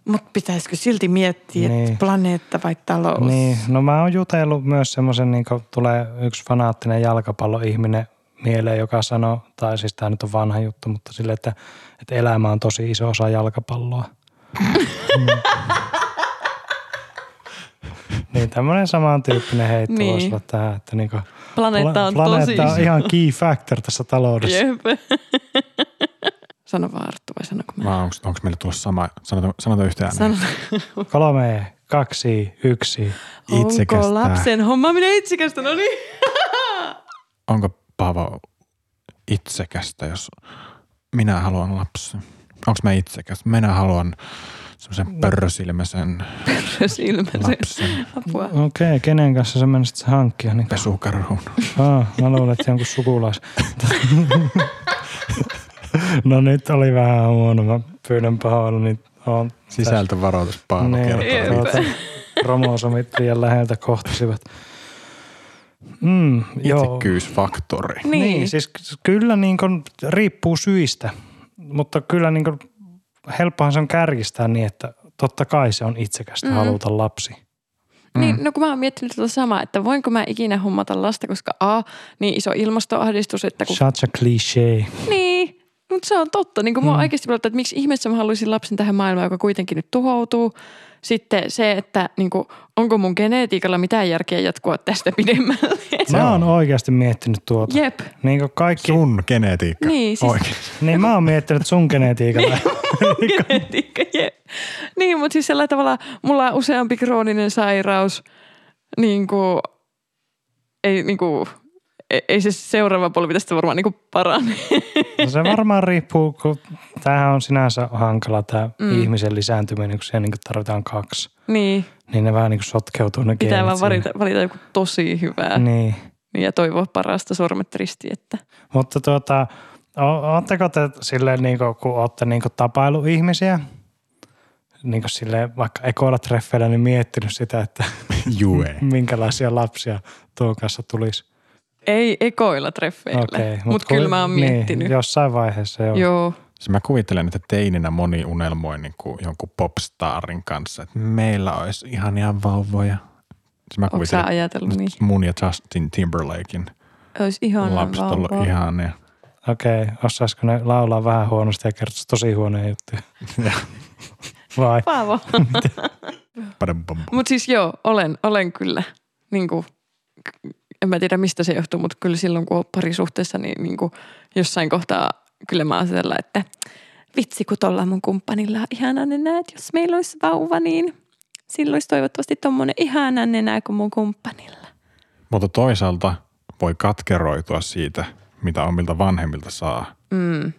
Mutta pitäisikö silti miettiä, niin. Että planeetta vai talous? Niin, no mä oon jutellut myös semmoisen, niin tulee yksi fanaattinen jalkapalloihminen mieleen, joka sanoo, tai siis tämä nyt on vanha juttu, mutta sille, että, että elämä on tosi iso osa jalkapalloa. Mm. niin tämmöinen samantyyppinen heitto Niin. niin. voisi olla tähän, että niin kuin, Planeetta on planeetta tosi on iso. ihan key factor tässä taloudessa. Jep. Sano vaan Arttu vai sanonko mä? Onko, onko meillä tulossa sama, sanota, sanota yhtään Sano, Kolme, kaksi, yksi. itsekästä. onko lapsen hommaaminen itsekästä? No niin. Onko Paavo itsekästä, jos minä haluan lapsen? Onko mä itsekäs? Minä haluan semmoisen pörrösilmäisen Silmäsen. lapsen Apua. Okei, okay, kenen kanssa sä menisit se hankkia? Niin, pesukarhuun. ah, mä luulen, että jonkun sukulais. no nyt oli vähän huono. Mä pyydän pahoilla, niin on Sisältövaroitus Paavo Niin, kertoo. Tuota, kromosomit liian läheltä kohtasivat. Mm. Itsekyysfaktori. Niin. Niin, siis kyllä niin kuin, riippuu syistä, mutta kyllä niin kuin, helppohan se on kärjistää niin, että totta kai se on itsekästä Mm. mm. haluta lapsi. Niin, no kun mä oon miettinyt tätä samaa, että voinko mä ikinä hommata lasta, koska A, niin iso ilmastoahdistus, että kun... Such a cliché. Niin, mutta se on totta. Niin kuin Mm. oikeasti pelottaa, että miksi ihmeessä mä haluaisin lapsen tähän maailmaan, joka kuitenkin nyt tuhoutuu. Sitten se, että niin kuin, onko mun genetiikalla mitään järkeä jatkua tästä pidemmälle. Mä oon oikeasti miettinyt tuota. Jep. Niin kuin kaikki, Sun genetiikka. Niin, siis- Oikein. niin mä oon miettinyt sun genetiikalla. genetiikka, jep. Niin, mutta siis sellainen tavalla, mulla on useampi krooninen sairaus, niin kuin, ei, niin kuin, ei, ei se seuraava polvi tästä varmaan niin kuin parane. No se varmaan riippuu, kun tämähän on sinänsä hankala tämä Mm. ihmisen lisääntyminen, kun siihen niin tarvitaan kaksi. niin, Niin ne vähän niin kuin sotkeutuu ne pitää vaan valita, valita joku tosi hyvää Niin. ja toivoa parasta sormet ristiin, että Mutta tuota, ootteko te silleen, niin kuin, kun ootte niin kuin tapailu ihmisiä, niin kuin silleen, vaikka ekoilla treffeillä, niin miettinyt sitä, että Jue. minkälaisia lapsia tuon kanssa tulisi. Ei ekoilla treffeillä, Okei, mutta mut kyllä mä oon niin, miettinyt. jossain vaiheessa joo. Joo. Siis mä kuvittelen, että teininä moni unelmoi niin kuin jonkun popstarin kanssa, että meillä olisi ihania vauvoja. Siis mä Onko ajatellut niin? mun ja Justin Timberlakein Olisi ihanaa lapset ollut ihania. Okei, osaisiko ne laulaa vähän huonosti ja kertoa tosi huonoja juttuja? Vai? Bam. Mutta siis joo, olen, olen kyllä, niin kuin, en mä tiedä mistä se johtuu, mutta kyllä silloin kun on parisuhteessa, niin, niin kuin jossain kohtaa kyllä mä oon sellainen, että vitsi kun tuolla mun kumppanilla on ihana nenä, että jos meillä olisi vauva, niin silloin olisi toivottavasti tommonen ihana nenä kuin mun kumppanilla. Mutta toisaalta voi katkeroitua siitä, mitä omilta vanhemmilta saa. Mm.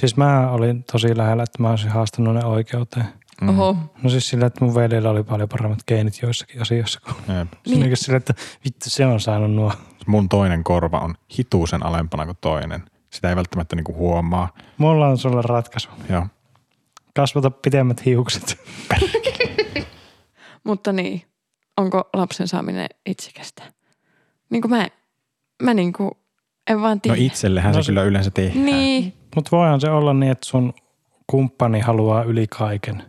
Siis mä olin tosi lähellä, että mä olisin haastanut ne oikeuteen. Mm. Oho, No siis sillä, että mun veljellä oli paljon paremmat geenit joissakin asioissa kuin Jep. Niin. sillä, että vittu se on saanut nuo. Mun toinen korva on hituusen alempana kuin toinen. Sitä ei välttämättä niinku huomaa. Mulla on sulle ratkaisu. Joo. Kasvata pidemmät hiukset. mutta niin, onko lapsen saaminen itsekästä? Niin kuin mä, mä niin kuin, en vaan No tiedä. itsellehän No se- kyllä yleensä tehdään. Niin, Mutta voihan se olla niin, että sun kumppani haluaa yli kaiken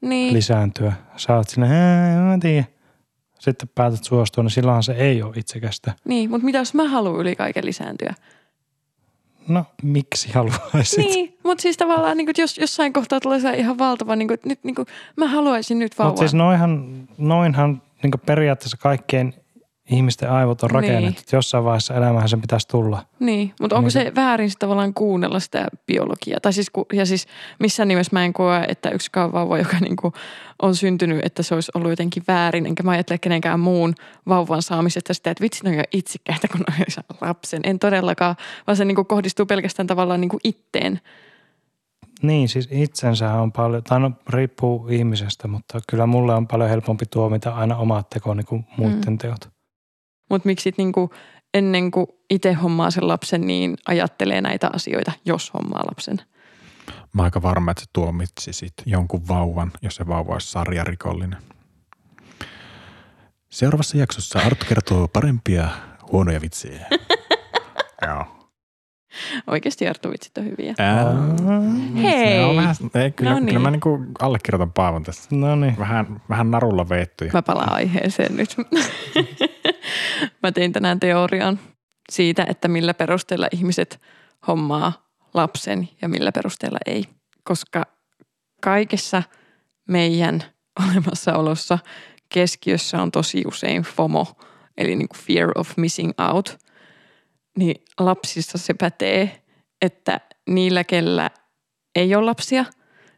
niin. lisääntyä. Sä oot sinne, "Ää, en mä tiedä. Sitten päätät suostua, niin silloinhan se ei ole itsekästä. Niin, mutta mitä jos mä haluan yli kaiken lisääntyä? No miksi haluaisit? Niin, mutta siis tavallaan niin kuin, jos jossain kohtaa tulee se ihan valtava, niin kuin, nyt niin kuin, mä haluaisin nyt vauvan. Mutta siis noinhan, noinhan niin periaatteessa kaikkien ihmisten aivot on Niin. rakennettu. Niin. Jossain vaiheessa elämähän sen pitäisi tulla. Niin, mutta onko Niin. se väärin sitten tavallaan kuunnella sitä biologiaa? Tai siis, ja siis missään nimessä mä en koe, että yksikään vauva, joka niinku on syntynyt, että se olisi ollut jotenkin väärin. Enkä mä ajattele kenenkään muun vauvan saamisesta sitä, että vitsi, ne on jo itsekkäitä, kun saa lapsen. En todellakaan, vaan se niinku kohdistuu pelkästään tavallaan niinku itteen. Niin, siis itsensä on paljon, tai no riippuu ihmisestä, mutta kyllä mulle on paljon helpompi tuomita aina omat tekoni kuin muiden Mm. teot. Mutta miksi sit niinku ennen kuin itse hommaa sen lapsen, niin ajattelee näitä asioita, jos hommaa lapsen. Mä aika varma, että sä tuomitsisit jonkun vauvan, jos se vauva olisi sarjarikollinen. Seuraavassa jaksossa Arttu kertoo parempia huonoja vitsejä. Joo. Oikeasti Arttu vitsit on hyviä. Ää, Hei! ne on vähän, ei, kyllä, No kyllä niin. mä niinku allekirjoitan Paavon tässä. No niin. Vähän, vähän narulla veettyjä. Mä palaan aiheeseen nyt. Mä tein tänään teorian siitä, että millä perusteella ihmiset hommaa lapsen ja millä perusteella ei. Koska kaikessa meidän olemassaolossa keskiössä on tosi usein FOMO, eli niin kuin fear of missing out. Niin lapsissa se pätee, että niillä, kellä ei ole lapsia,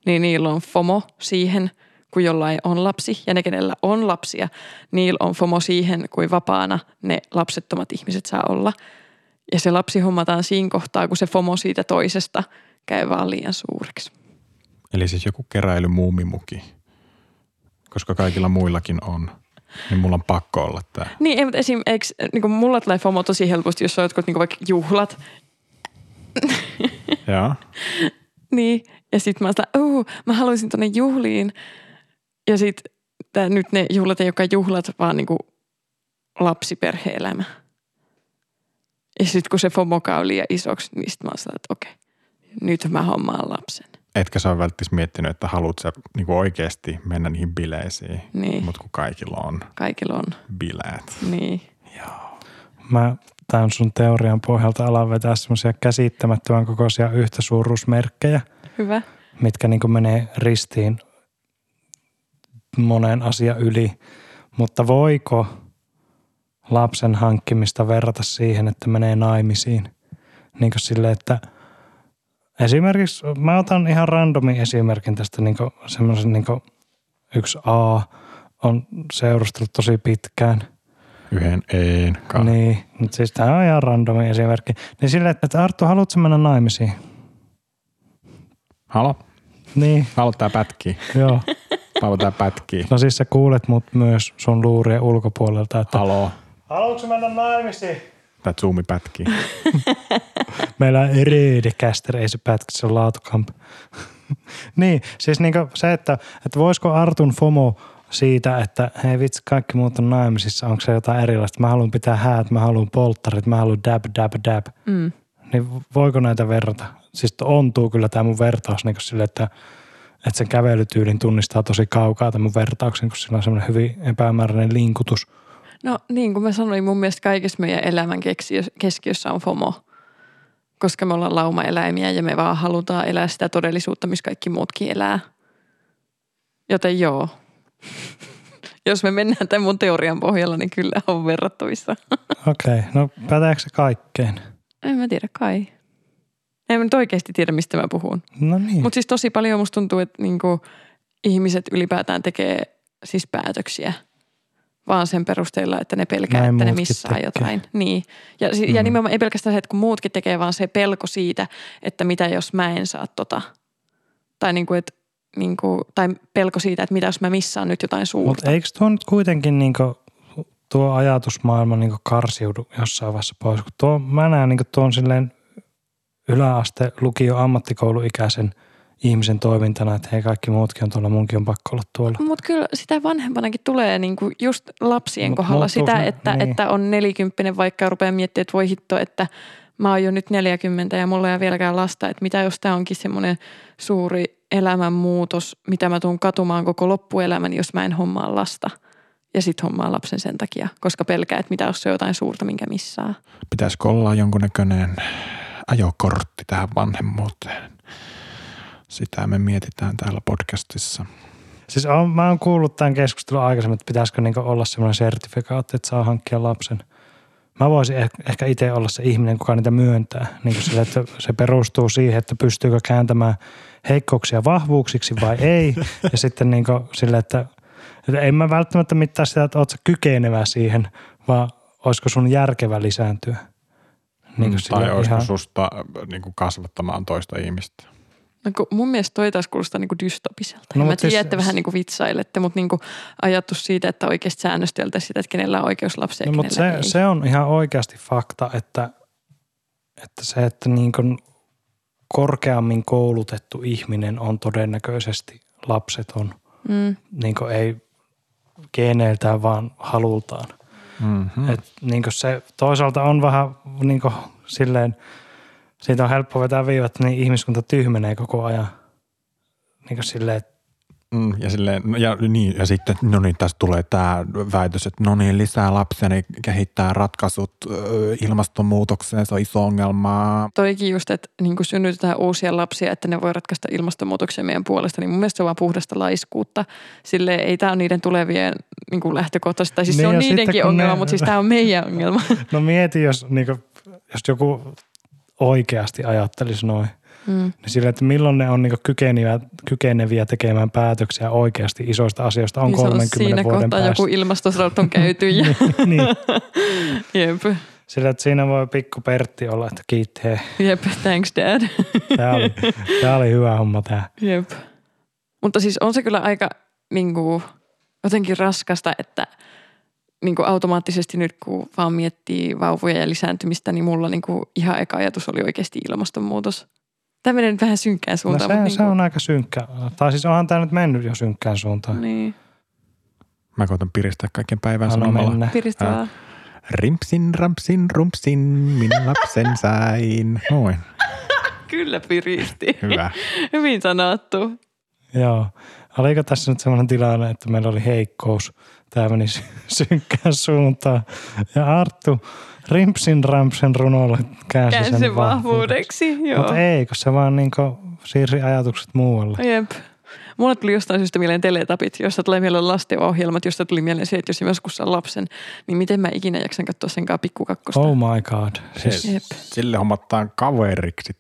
niin niillä on FOMO siihen, kun jollain on lapsi. Ja ne, kenellä on lapsia, niillä on FOMO siihen, kuin vapaana ne lapsettomat ihmiset saa olla. Ja se lapsi hommataan siinä kohtaa, kun se FOMO siitä toisesta käy vaan liian suureksi. Eli siis joku keräily muumimuki. Koska kaikilla muillakin on. Niin mulla on pakko olla tää. Niin, ei, mutta esim. Eikö, niin kuin mulla tulee FOMO tosi helposti, jos on jotkut niin kuin vaikka juhlat. Joo. Niin, ja sitten mä sitä, uh, mä haluaisin tonne juhliin. Ja sitten nyt ne juhlat ei olekaan juhlat, vaan niin kuin lapsiperhe-elämä. Ja sitten kun se FOMO käy liian isoksi, niin sitten mä oon sitä, että okei, nyt mä hommaan lapsen. Etkä sä ole välttämättä miettinyt, että haluat sä niinku oikeasti mennä niihin bileisiin. Niin, Mutta kun kaikilla on kaikilla on. bileet. Niin. Mä tämän sun teorian pohjalta alan vetää semmoisia käsittämättömän kokoisia yhtäsuuruusmerkkejä, Hyvä. mitkä niin menee ristiin monen asia yli. Mutta voiko lapsen hankkimista verrata siihen, että menee naimisiin? Niin kuin sille, että esimerkiksi, mä otan ihan randomin esimerkin tästä niin semmoisen niin yksi A on seurustellut tosi pitkään – Yhden een kanssa. niin, mutta siis tämä on ihan randomi esimerkki. Niin silleen, että Arttu, haluatko mennä naimisiin? Halo? Niin, Halo tää pätkii. joo. Paavo tää pätkii. No siis sä kuulet mut myös sun luurien ulkopuolelta, että Halo? haluatko mennä naimisiin? Tää zoomi pätkii. Meillä on Eredecaster, ei se pätkä, se on laatukamp. niin, siis niinku se, että, että voisiko Artun FOMO siitä, että hei vitsi, kaikki muut on naimisissa, onko se jotain erilaista? Mä haluan pitää häät, mä haluan polttarit, mä haluan dab, dab, dab. Mm. Niin voiko näitä verrata? Siis ontuu kyllä tämä mun vertaus niin sille, että, että sen kävelytyylin tunnistaa tosi kaukaa tämän mun vertauksen, kun sillä on semmoinen hyvin epämääräinen linkutus. No niin kuin mä sanoin, mun mielestä kaikessa meidän elämän keskiö- keskiössä on FOMO. Koska me ollaan laumaeläimiä ja me vaan halutaan elää sitä todellisuutta, missä kaikki muutkin elää. Joten joo. Jos me mennään tämän mun teorian pohjalla, niin kyllä on verrattavissa. Okei, okay, no päteekö se kaikkeen? En mä tiedä, kai. En mä nyt oikeasti tiedä, mistä mä puhun. No niin. Mutta siis tosi paljon musta tuntuu, että niinku ihmiset ylipäätään tekee siis päätöksiä vaan sen perusteella, että ne pelkää, Näin että ne missaa tekee. jotain. Niin. Ja, si- ja Mm. nimenomaan ei pelkästään se, että kun muutkin tekee, vaan se pelko siitä, että mitä jos mä en saa tota. Tai, niinku, et, niinku, tai pelko siitä, että mitä jos mä missaan nyt jotain suurta. Mutta eikö tuo nyt kuitenkin niinku, tuo ajatusmaailma niinku karsiudu jossain vaiheessa pois? Kun tuo, mä näen niinku tuon silleen yläaste, lukio, ammattikouluikäisen ihmisen toimintana, että hei kaikki muutkin on tuolla, munkin on pakko olla tuolla. Mutta kyllä sitä vanhempanakin tulee niinku just lapsien Mut kohdalla sitä, ne- että, niin. että on nelikymppinen vaikka rupeaa miettimään, että voi hitto, että mä oon jo nyt 40 ja mulla ei ole vieläkään lasta. Että mitä jos tämä onkin semmoinen suuri elämänmuutos, mitä mä tuun katumaan koko loppuelämäni, jos mä en hommaa lasta. Ja sit hommaa lapsen sen takia, koska pelkää, että mitä jos se on jotain suurta, minkä missaa. Pitäisikö olla jonkunnäköinen ajokortti tähän vanhemmuuteen? Sitä me mietitään täällä podcastissa. Siis on, mä oon kuullut tämän keskustelun aikaisemmin, että pitäisikö niinku olla semmoinen sertifikaatti, että saa hankkia lapsen. Mä voisin eh- ehkä itse olla se ihminen, kuka niitä myöntää. Niin kuin sille, että se perustuu siihen, että pystyykö kääntämään heikkouksia vahvuuksiksi vai ei. Ja sitten niin sille, että, että en mä välttämättä mittaa sitä, että oot sä kykenevä siihen, vaan olisiko sun järkevä lisääntyä. Niin kuin tai olisiko ihan- susta niin kuin kasvattamaan toista ihmistä? No, kun mun mielestä toi taas kuulostaa niinku dystopiselta. No, mä mut siis- tiedän, että vähän niinku vitsailette, mutta niinku ajatus siitä, että oikeasti säännösteltäisiin sitä, että kenellä on oikeus lapseen No, mutta se, ei. se on ihan oikeasti fakta, että, että se, että niin kuin korkeammin koulutettu ihminen on todennäköisesti lapseton. Mm. Niin kuin ei geneiltään, vaan halultaan. Mm-hmm. Et niin se toisaalta on vähän niin kuin silleen, siitä on helppo vetää viivat, niin ihmiskunta tyhmenee koko ajan. Niin kuin silleen, että Mm, ja, silleen, no ja, niin, ja sitten, no niin, tässä tulee tämä väitös, että no niin, lisää lapsia, niin kehittää ratkaisut ilmastonmuutokseen, se on iso ongelma. Toikin just, että niin kuin synnytetään uusia lapsia, että ne voi ratkaista ilmastonmuutoksen meidän puolesta, niin mun mielestä se on vaan puhdasta laiskuutta. Sille ei tämä ole niiden tulevien niin kuin lähtökohtaisesti, tai siis Niin se on niidenkin kun ongelma, ne- mutta siis tämä on meidän ongelma. no mieti, jos, niin kuin, jos joku oikeasti ajattelisi noin. Mm. Niin sillä, että milloin ne on niin kykeneviä, kykeneviä tekemään päätöksiä oikeasti isoista asioista on Niin se on 30 siinä vuoden päästä. joku ilmastosrauta on käyty ja niin, jep, sillä, että siinä voi pikku Pertti olla, että kiitti hei. jep, thanks dad. Tämä oli, tämä oli hyvä homma tämä. Jep. Mutta siis on se kyllä aika niin kuin, jotenkin raskasta, että niin kuin automaattisesti nyt kun vaan miettii vauvoja ja lisääntymistä, niin mulla niin kuin ihan eka ajatus oli oikeasti ilmastonmuutos. Tämä menee nyt vähän synkkään No suuntaan. se, mutta se niin on aika synkkä. Tai siis onhan tämä nyt mennyt jo synkkään suuntaan. Niin, Mä koitan piristää kaiken päivän Anna sanomalla. mennä. piristävää. Rimpsin, rampsin, rumpsin, minä lapsen sain. Noin, Kyllä piristi. hyvä. Hyvin sanottu. Joo. Oliko tässä nyt semmoinen tilanne, että meillä oli heikkous? Tämä meni sy- synkkään suuntaan. Ja Arttu rimpsin rampsen runolla käänsi, Käänsi sen sen vahvuudeksi. Joo. Mutta ei, kun se vaan niinku siirsi ajatukset muualle. Jep. Mulle tuli jostain syystä mieleen teletapit, josta tulee mieleen lastenohjelmat, josta tuli mieleen se, että jos joskus saan lapsen, niin miten mä ikinä jaksan katsoa senkaan pikkukakkosta. Oh my god. Siis, Jep. Sille hommataan kaveriksi.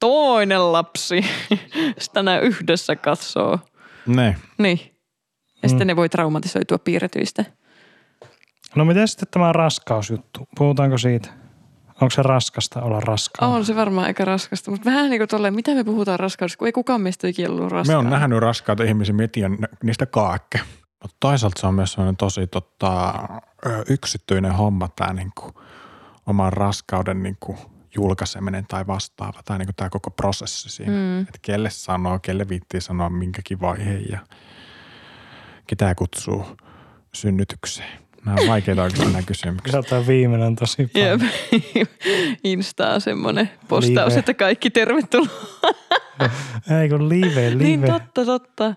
Toinen lapsi. Sitä nää yhdessä katsoo. Ne. Niin. Ja sitten Mm. ne voi traumatisoitua piirretyistä. No miten sitten tämä raskausjuttu? Puhutaanko siitä? Onko se raskasta olla raskaana? On se varmaan aika raskasta, mutta vähän niin kuin tolleen, mitä me puhutaan raskaudesta, kun ei kukaan meistä ole ikinä ollut Me raskaana. on nähnyt raskaita ihmisiä, me tiedän niistä kaikke. Mutta toisaalta se on myös sellainen tosi tota, yksityinen homma tämä niinku, oman raskauden niinku, julkaiseminen tai vastaava. Tai niinku, tämä koko prosessi siinä. Mm. Että kelle sanoo, kelle viittii sanoa minkäkin vaiheen ja ketä kutsuu synnytykseen. Nämä on vaikeita oikeastaan nämä kysymykset. Kyllä tämä viimeinen tosi paljon. Jep. Insta on semmoinen postaus, Live. että kaikki tervetuloa. Ei kun live, live. Niin totta, totta.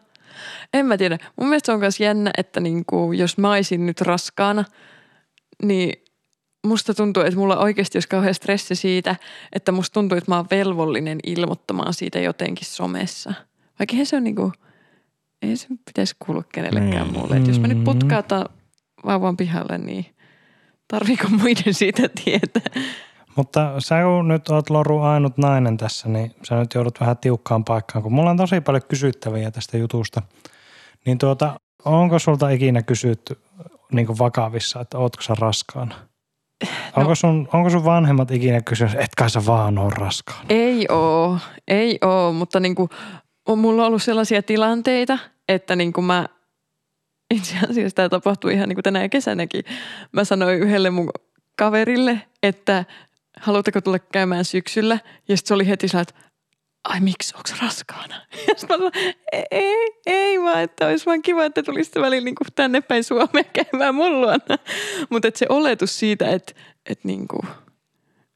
En mä tiedä. Mun mielestä se on myös jännä, että niinku, jos mä olisin nyt raskaana, niin musta tuntuu, että mulla oikeasti olisi kauhean stressi siitä, että musta tuntuu, että mä oon velvollinen ilmoittamaan siitä jotenkin somessa. Vaikka se on niinku, ei se pitäisi kuulua kenellekään Niin. muulle. Että jos mä nyt Mm. putkautan vauvan pihalle, niin tarviiko muiden siitä tietää? Mutta sä kun nyt oot Loru ainut nainen tässä, niin sä nyt joudut vähän tiukkaan paikkaan, kun mulla on tosi paljon kysyttäviä tästä jutusta. Niin tuota, onko sulta ikinä kysytty niin kuin vakavissa, että ootko sä raskaana? Onko, sun, onko sun vanhemmat ikinä kysynyt, et kai sä vaan oo raskaana? Ei oo, ei oo, mutta niinku, on mulla ollut sellaisia tilanteita, että niinku mä, itse asiassa tämä tapahtui ihan niinku tänä kesänäkin. Mä sanoin yhdelle mun kaverille, että haluatteko tulla käymään syksyllä? Ja sitten se oli heti sellainen, että ai miksi, onko raskaana? Ja sitten mä sanoin, ei, ei, ei vaan, että olisi vaan kiva, että tulisitte välillä niinku tänne päin Suomeen käymään mun luona. Mutta se oletus siitä, että et niinku,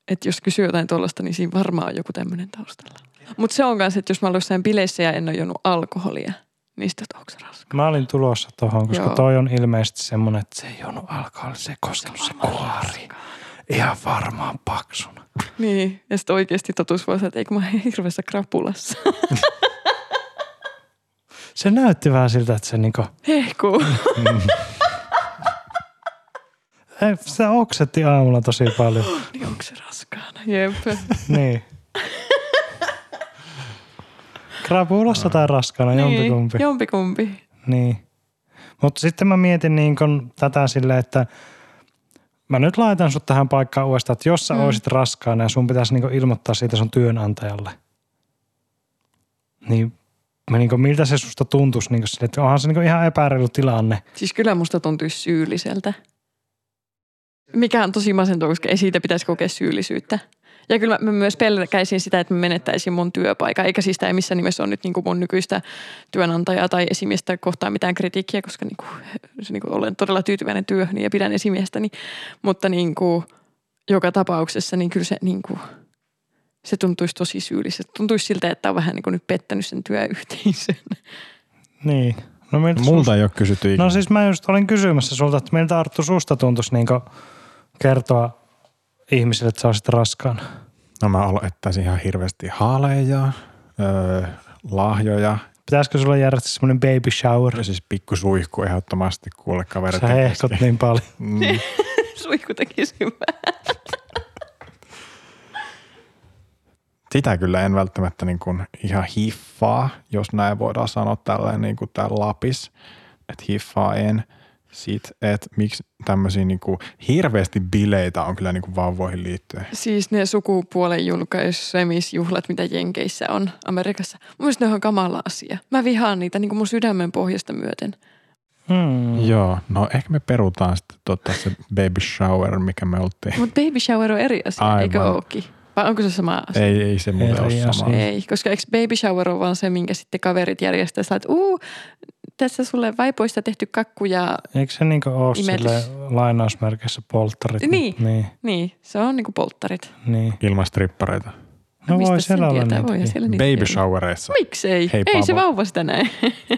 et jos kysyy jotain tuollaista, niin siinä varmaan on joku tämmöinen taustalla. Mutta se on myös, että jos mä olen jossain bileissä ja en ole alkoholia, sitten, että onko se raska? Mä olin tulossa tuohon, koska Joo. toi on ilmeisesti semmoinen, että se ei juonut alkoholia, se ei koskenut se kuori. Ihan varmaan paksuna. Niin, ja sitten oikeasti totuus voi sanoa, että eikö mä hirveässä krapulassa. Se näytti vähän siltä, että se niinku, Hehkuu. ei, se oksetti aamulla tosi paljon. niin onko se raskaana? Jep. niin. Krapulassa tai raskaana, jompikumpi. Niin, jompikumpi. Niin. Mutta sitten mä mietin niin kun tätä silleen, että mä nyt laitan sut tähän paikkaan uudestaan, että jos sä mm. olisit raskaana ja sun pitäisi niin ilmoittaa siitä sun työnantajalle, niin mä niin miltä se susta tuntuisi, niin sille, että onhan se niin ihan epäreilu tilanne. Siis kyllä musta tuntuisi syylliseltä. Mikä on tosi masentavaa, koska ei siitä pitäisi kokea syyllisyyttä. Ja kyllä mä, mä myös pelkäisin sitä, että mä menettäisin mun työpaikan. Eikä siis tämä ei missään nimessä ole nyt niin kuin mun nykyistä työnantajaa tai esimiestä kohtaan mitään kritiikkiä, koska niin kuin, se niin kuin olen todella tyytyväinen työhöni ja pidän esimiestäni. Mutta niin kuin, joka tapauksessa niin kyllä se, niin kuin, se tuntuisi tosi syylliseltä. Tuntuisi siltä, että on vähän niin kuin nyt pettänyt sen työyhteisön. Niin. No miltä Multa ei ole kysytty ikinä. No siis mä just olin kysymässä sulta, että miltä Arttu susta tuntuisi niin kertoa ihmisille, että sä olisit raskaana? No mä olettaisin ihan hirveästi haaleja, öö, lahjoja Pitäisikö sulla järjestää semmoinen baby shower? ja siis pikku suihku ehdottomasti kuulle kaverit. Sä hehkot niin paljon. Mm. Suihku tekisi hyvää. Sitä kyllä en välttämättä niin kuin ihan hiffaa, jos näin voidaan sanoa tällä niin kuin täällä Lapis, että hiffaa en. Sitten, että miksi tämmöisiä niin kuin hirveästi bileitä on kyllä niin kuin vauvoihin liittyen. Siis ne sukupuolen julkaisusemisjuhlat, mitä Jenkeissä on Amerikassa. Mun mielestä ne on kamala asia. Mä vihaan niitä niin kuin mun sydämen pohjasta myöten. Hmm. Joo, no ehkä me perutaan sitten tota se baby shower, mikä me oltiin. Mutta baby shower on eri asia, Aivan. eikö ookin? Vai onko se sama asia? Ei, ei se muuten ole sama. asia. Ei, koska eikö baby shower on vaan se, minkä sitten kaverit järjestää. Sä oot, uu, tässä sulle vaipoista tehty kakku ja Eikö se niin ole sille lainausmerkeissä polttarit? Niin. Niin. niin, se on niinku polttarit. niin. Ilman strippareita. No Mistä voi siellä olla niitä. Voihan siellä niitä Baby showereissa. Miksei? Hei, Ei se Paavo. vauva sitä näe.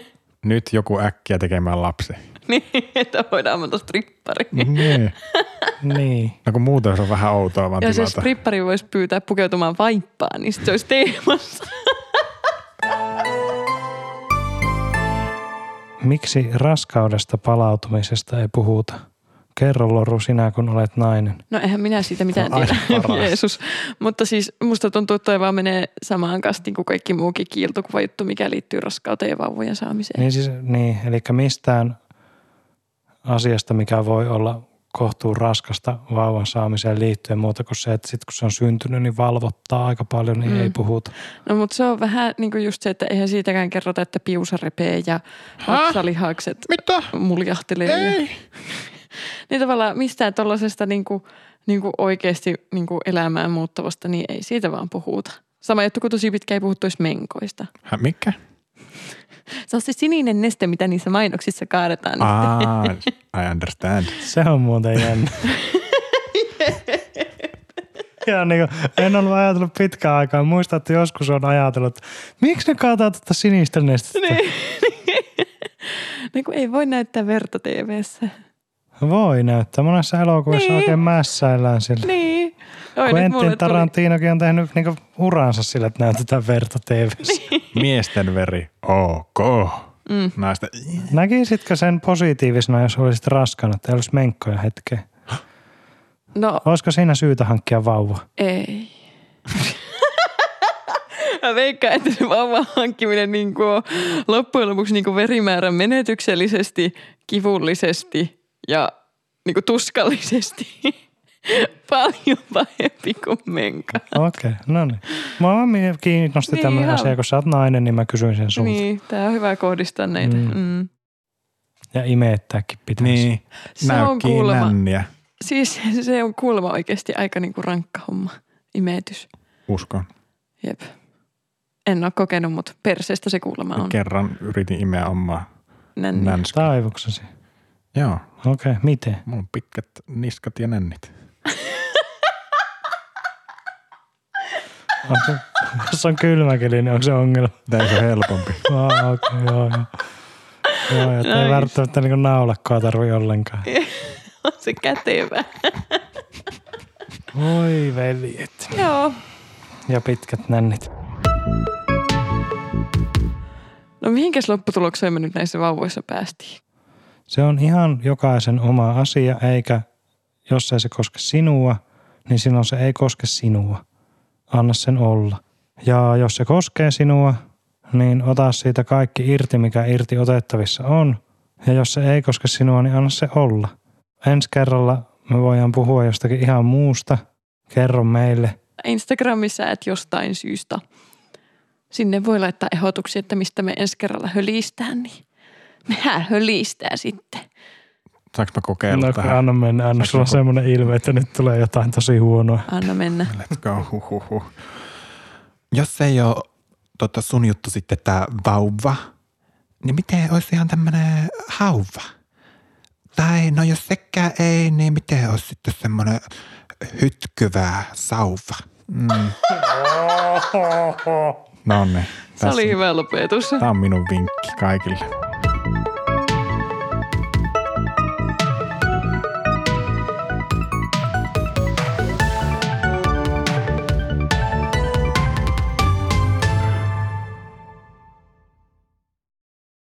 Nyt joku äkkiä tekemään lapsi. niin, että voidaan monta strippari. niin. niin. No kun muuten se on vähän outoa vaan Ja se strippari voisi pyytää pukeutumaan vaippaan, niin se olisi teemassa. Miksi raskaudesta palautumisesta ei puhuta? Kerro Loru sinä, kun olet nainen. No eihän minä siitä mitään tiedä. Jeesus. Mutta siis musta tuntuu, että toi vaan menee samaan kastiin kuin kaikki muukin kiiltokuva juttu, mikä liittyy raskauteen ja vauvojen saamiseen. Niin siis, niin, eli mistään asiasta, mikä voi olla kohtuun raskasta vauvan saamiseen liittyen muuta kuin se, että sit kun se on syntynyt, niin valvottaa aika paljon, niin Mm. ei puhuta. No mutta se on vähän niin kuin just se, että eihän siitäkään kerrota, että piusa repee ja vatsalihakset Mitä? muljahtelee. ja- niin tavallaan mistään tuollaisesta niin kuin, niin kuin oikeasti niin kuin elämään muuttavasta, niin ei siitä vaan puhuta. Sama juttu kuin tosi pitkä ei puhuttu edes menkoista. Hä, mikä? Se on se sininen neste, mitä niissä mainoksissa kaadetaan. Ah, I understand. Se on muuten jännä. Ja niin kuin, en ollut ajatellut pitkään aikaa. Muistan, että joskus on ajatellut, että miksi ne kaataa tätä sinistä nestettä? Niin. niin kuin ei voi näyttää verta TVssä. Voi näyttää. Monessa elokuvassa Niin. oikein mässäillään sillä. Niin. Oi, Kun nyt mulle Entin tuli- Tarantinokin on tehnyt niinku uransa sillä, että näytetään verta TVssä. Niin. Miesten veri, ok. Mm. Naisten, Näkisitkö sen positiivisena, jos olisit raskana, että ei olisi menkkoja hetkeä? No Olisiko siinä syytä hankkia vauva? ei. Mä veikkaan, että se vauvan hankkiminen niin kuin on loppujen lopuksi niin kuin verimäärän menetyksellisesti, kivullisesti ja niin kuin tuskallisesti paljon pahempi kuin menka. Okei, okay, no niin. Mie- kiinnosti Niin tämmöinen ihan. asia, kun sä oot nainen, niin mä kysyin sen sulta. Niin, tää on hyvä kohdistaa näitä. Mm. Mm. Ja imeettääkin pitäisi. niin, Se on kuulemma, nänniä. siis se on kuulemma oikeasti aika niin kuin rankka homma, imetys. Uskon. Jep. En ole kokenut, mutta perseestä se kuulemma on. Kerran yritin imeä omaa Nänni. nänskää. Taivuksesi. Joo, Okei, okay, miten? mulla on pitkät niskat ja nännit. Onko jos on kylmäkeli, niin onko se ongelma? Se on helpompi. Oh, okay, joo, joo. Joo, että ei Nice. välttämättä niin naulakkoa tarvi ollenkaan. on se kätevä. Oi veljet. Joo. Ja pitkät nännit. No mihinkäs lopputulokseen me nyt näissä vauvoissa päästiin? Se on ihan jokaisen oma asia, eikä jos ei se koske sinua, niin silloin se ei koske sinua. Anna sen olla. Ja jos se koskee sinua, niin ota siitä kaikki irti, mikä irti otettavissa on. Ja jos se ei koske sinua, niin anna se olla. Ensi kerralla me voidaan puhua jostakin ihan muusta. Kerro meille. Instagramissa, että jostain syystä. Sinne voi laittaa ehdotuksia, että mistä me ensi kerralla hölistään, niin mehän hölistää sitten. Saanko mä kokeilla No, tähän? anna mennä. Anna Saanko sulla on ko- semmoinen ilme, että nyt tulee jotain tosi huonoa. Anna mennä. Let's go. Huhuhu. Jos ei ole tota sun juttu sitten tämä vauva, niin miten olisi ihan tämmöinen hauva? Tai no jos sekään ei, niin miten olisi sitten semmoinen hytkyvä sauva? Mm. No niin. Se oli hyvä lopetus. Tämä on minun vinkki kaikille.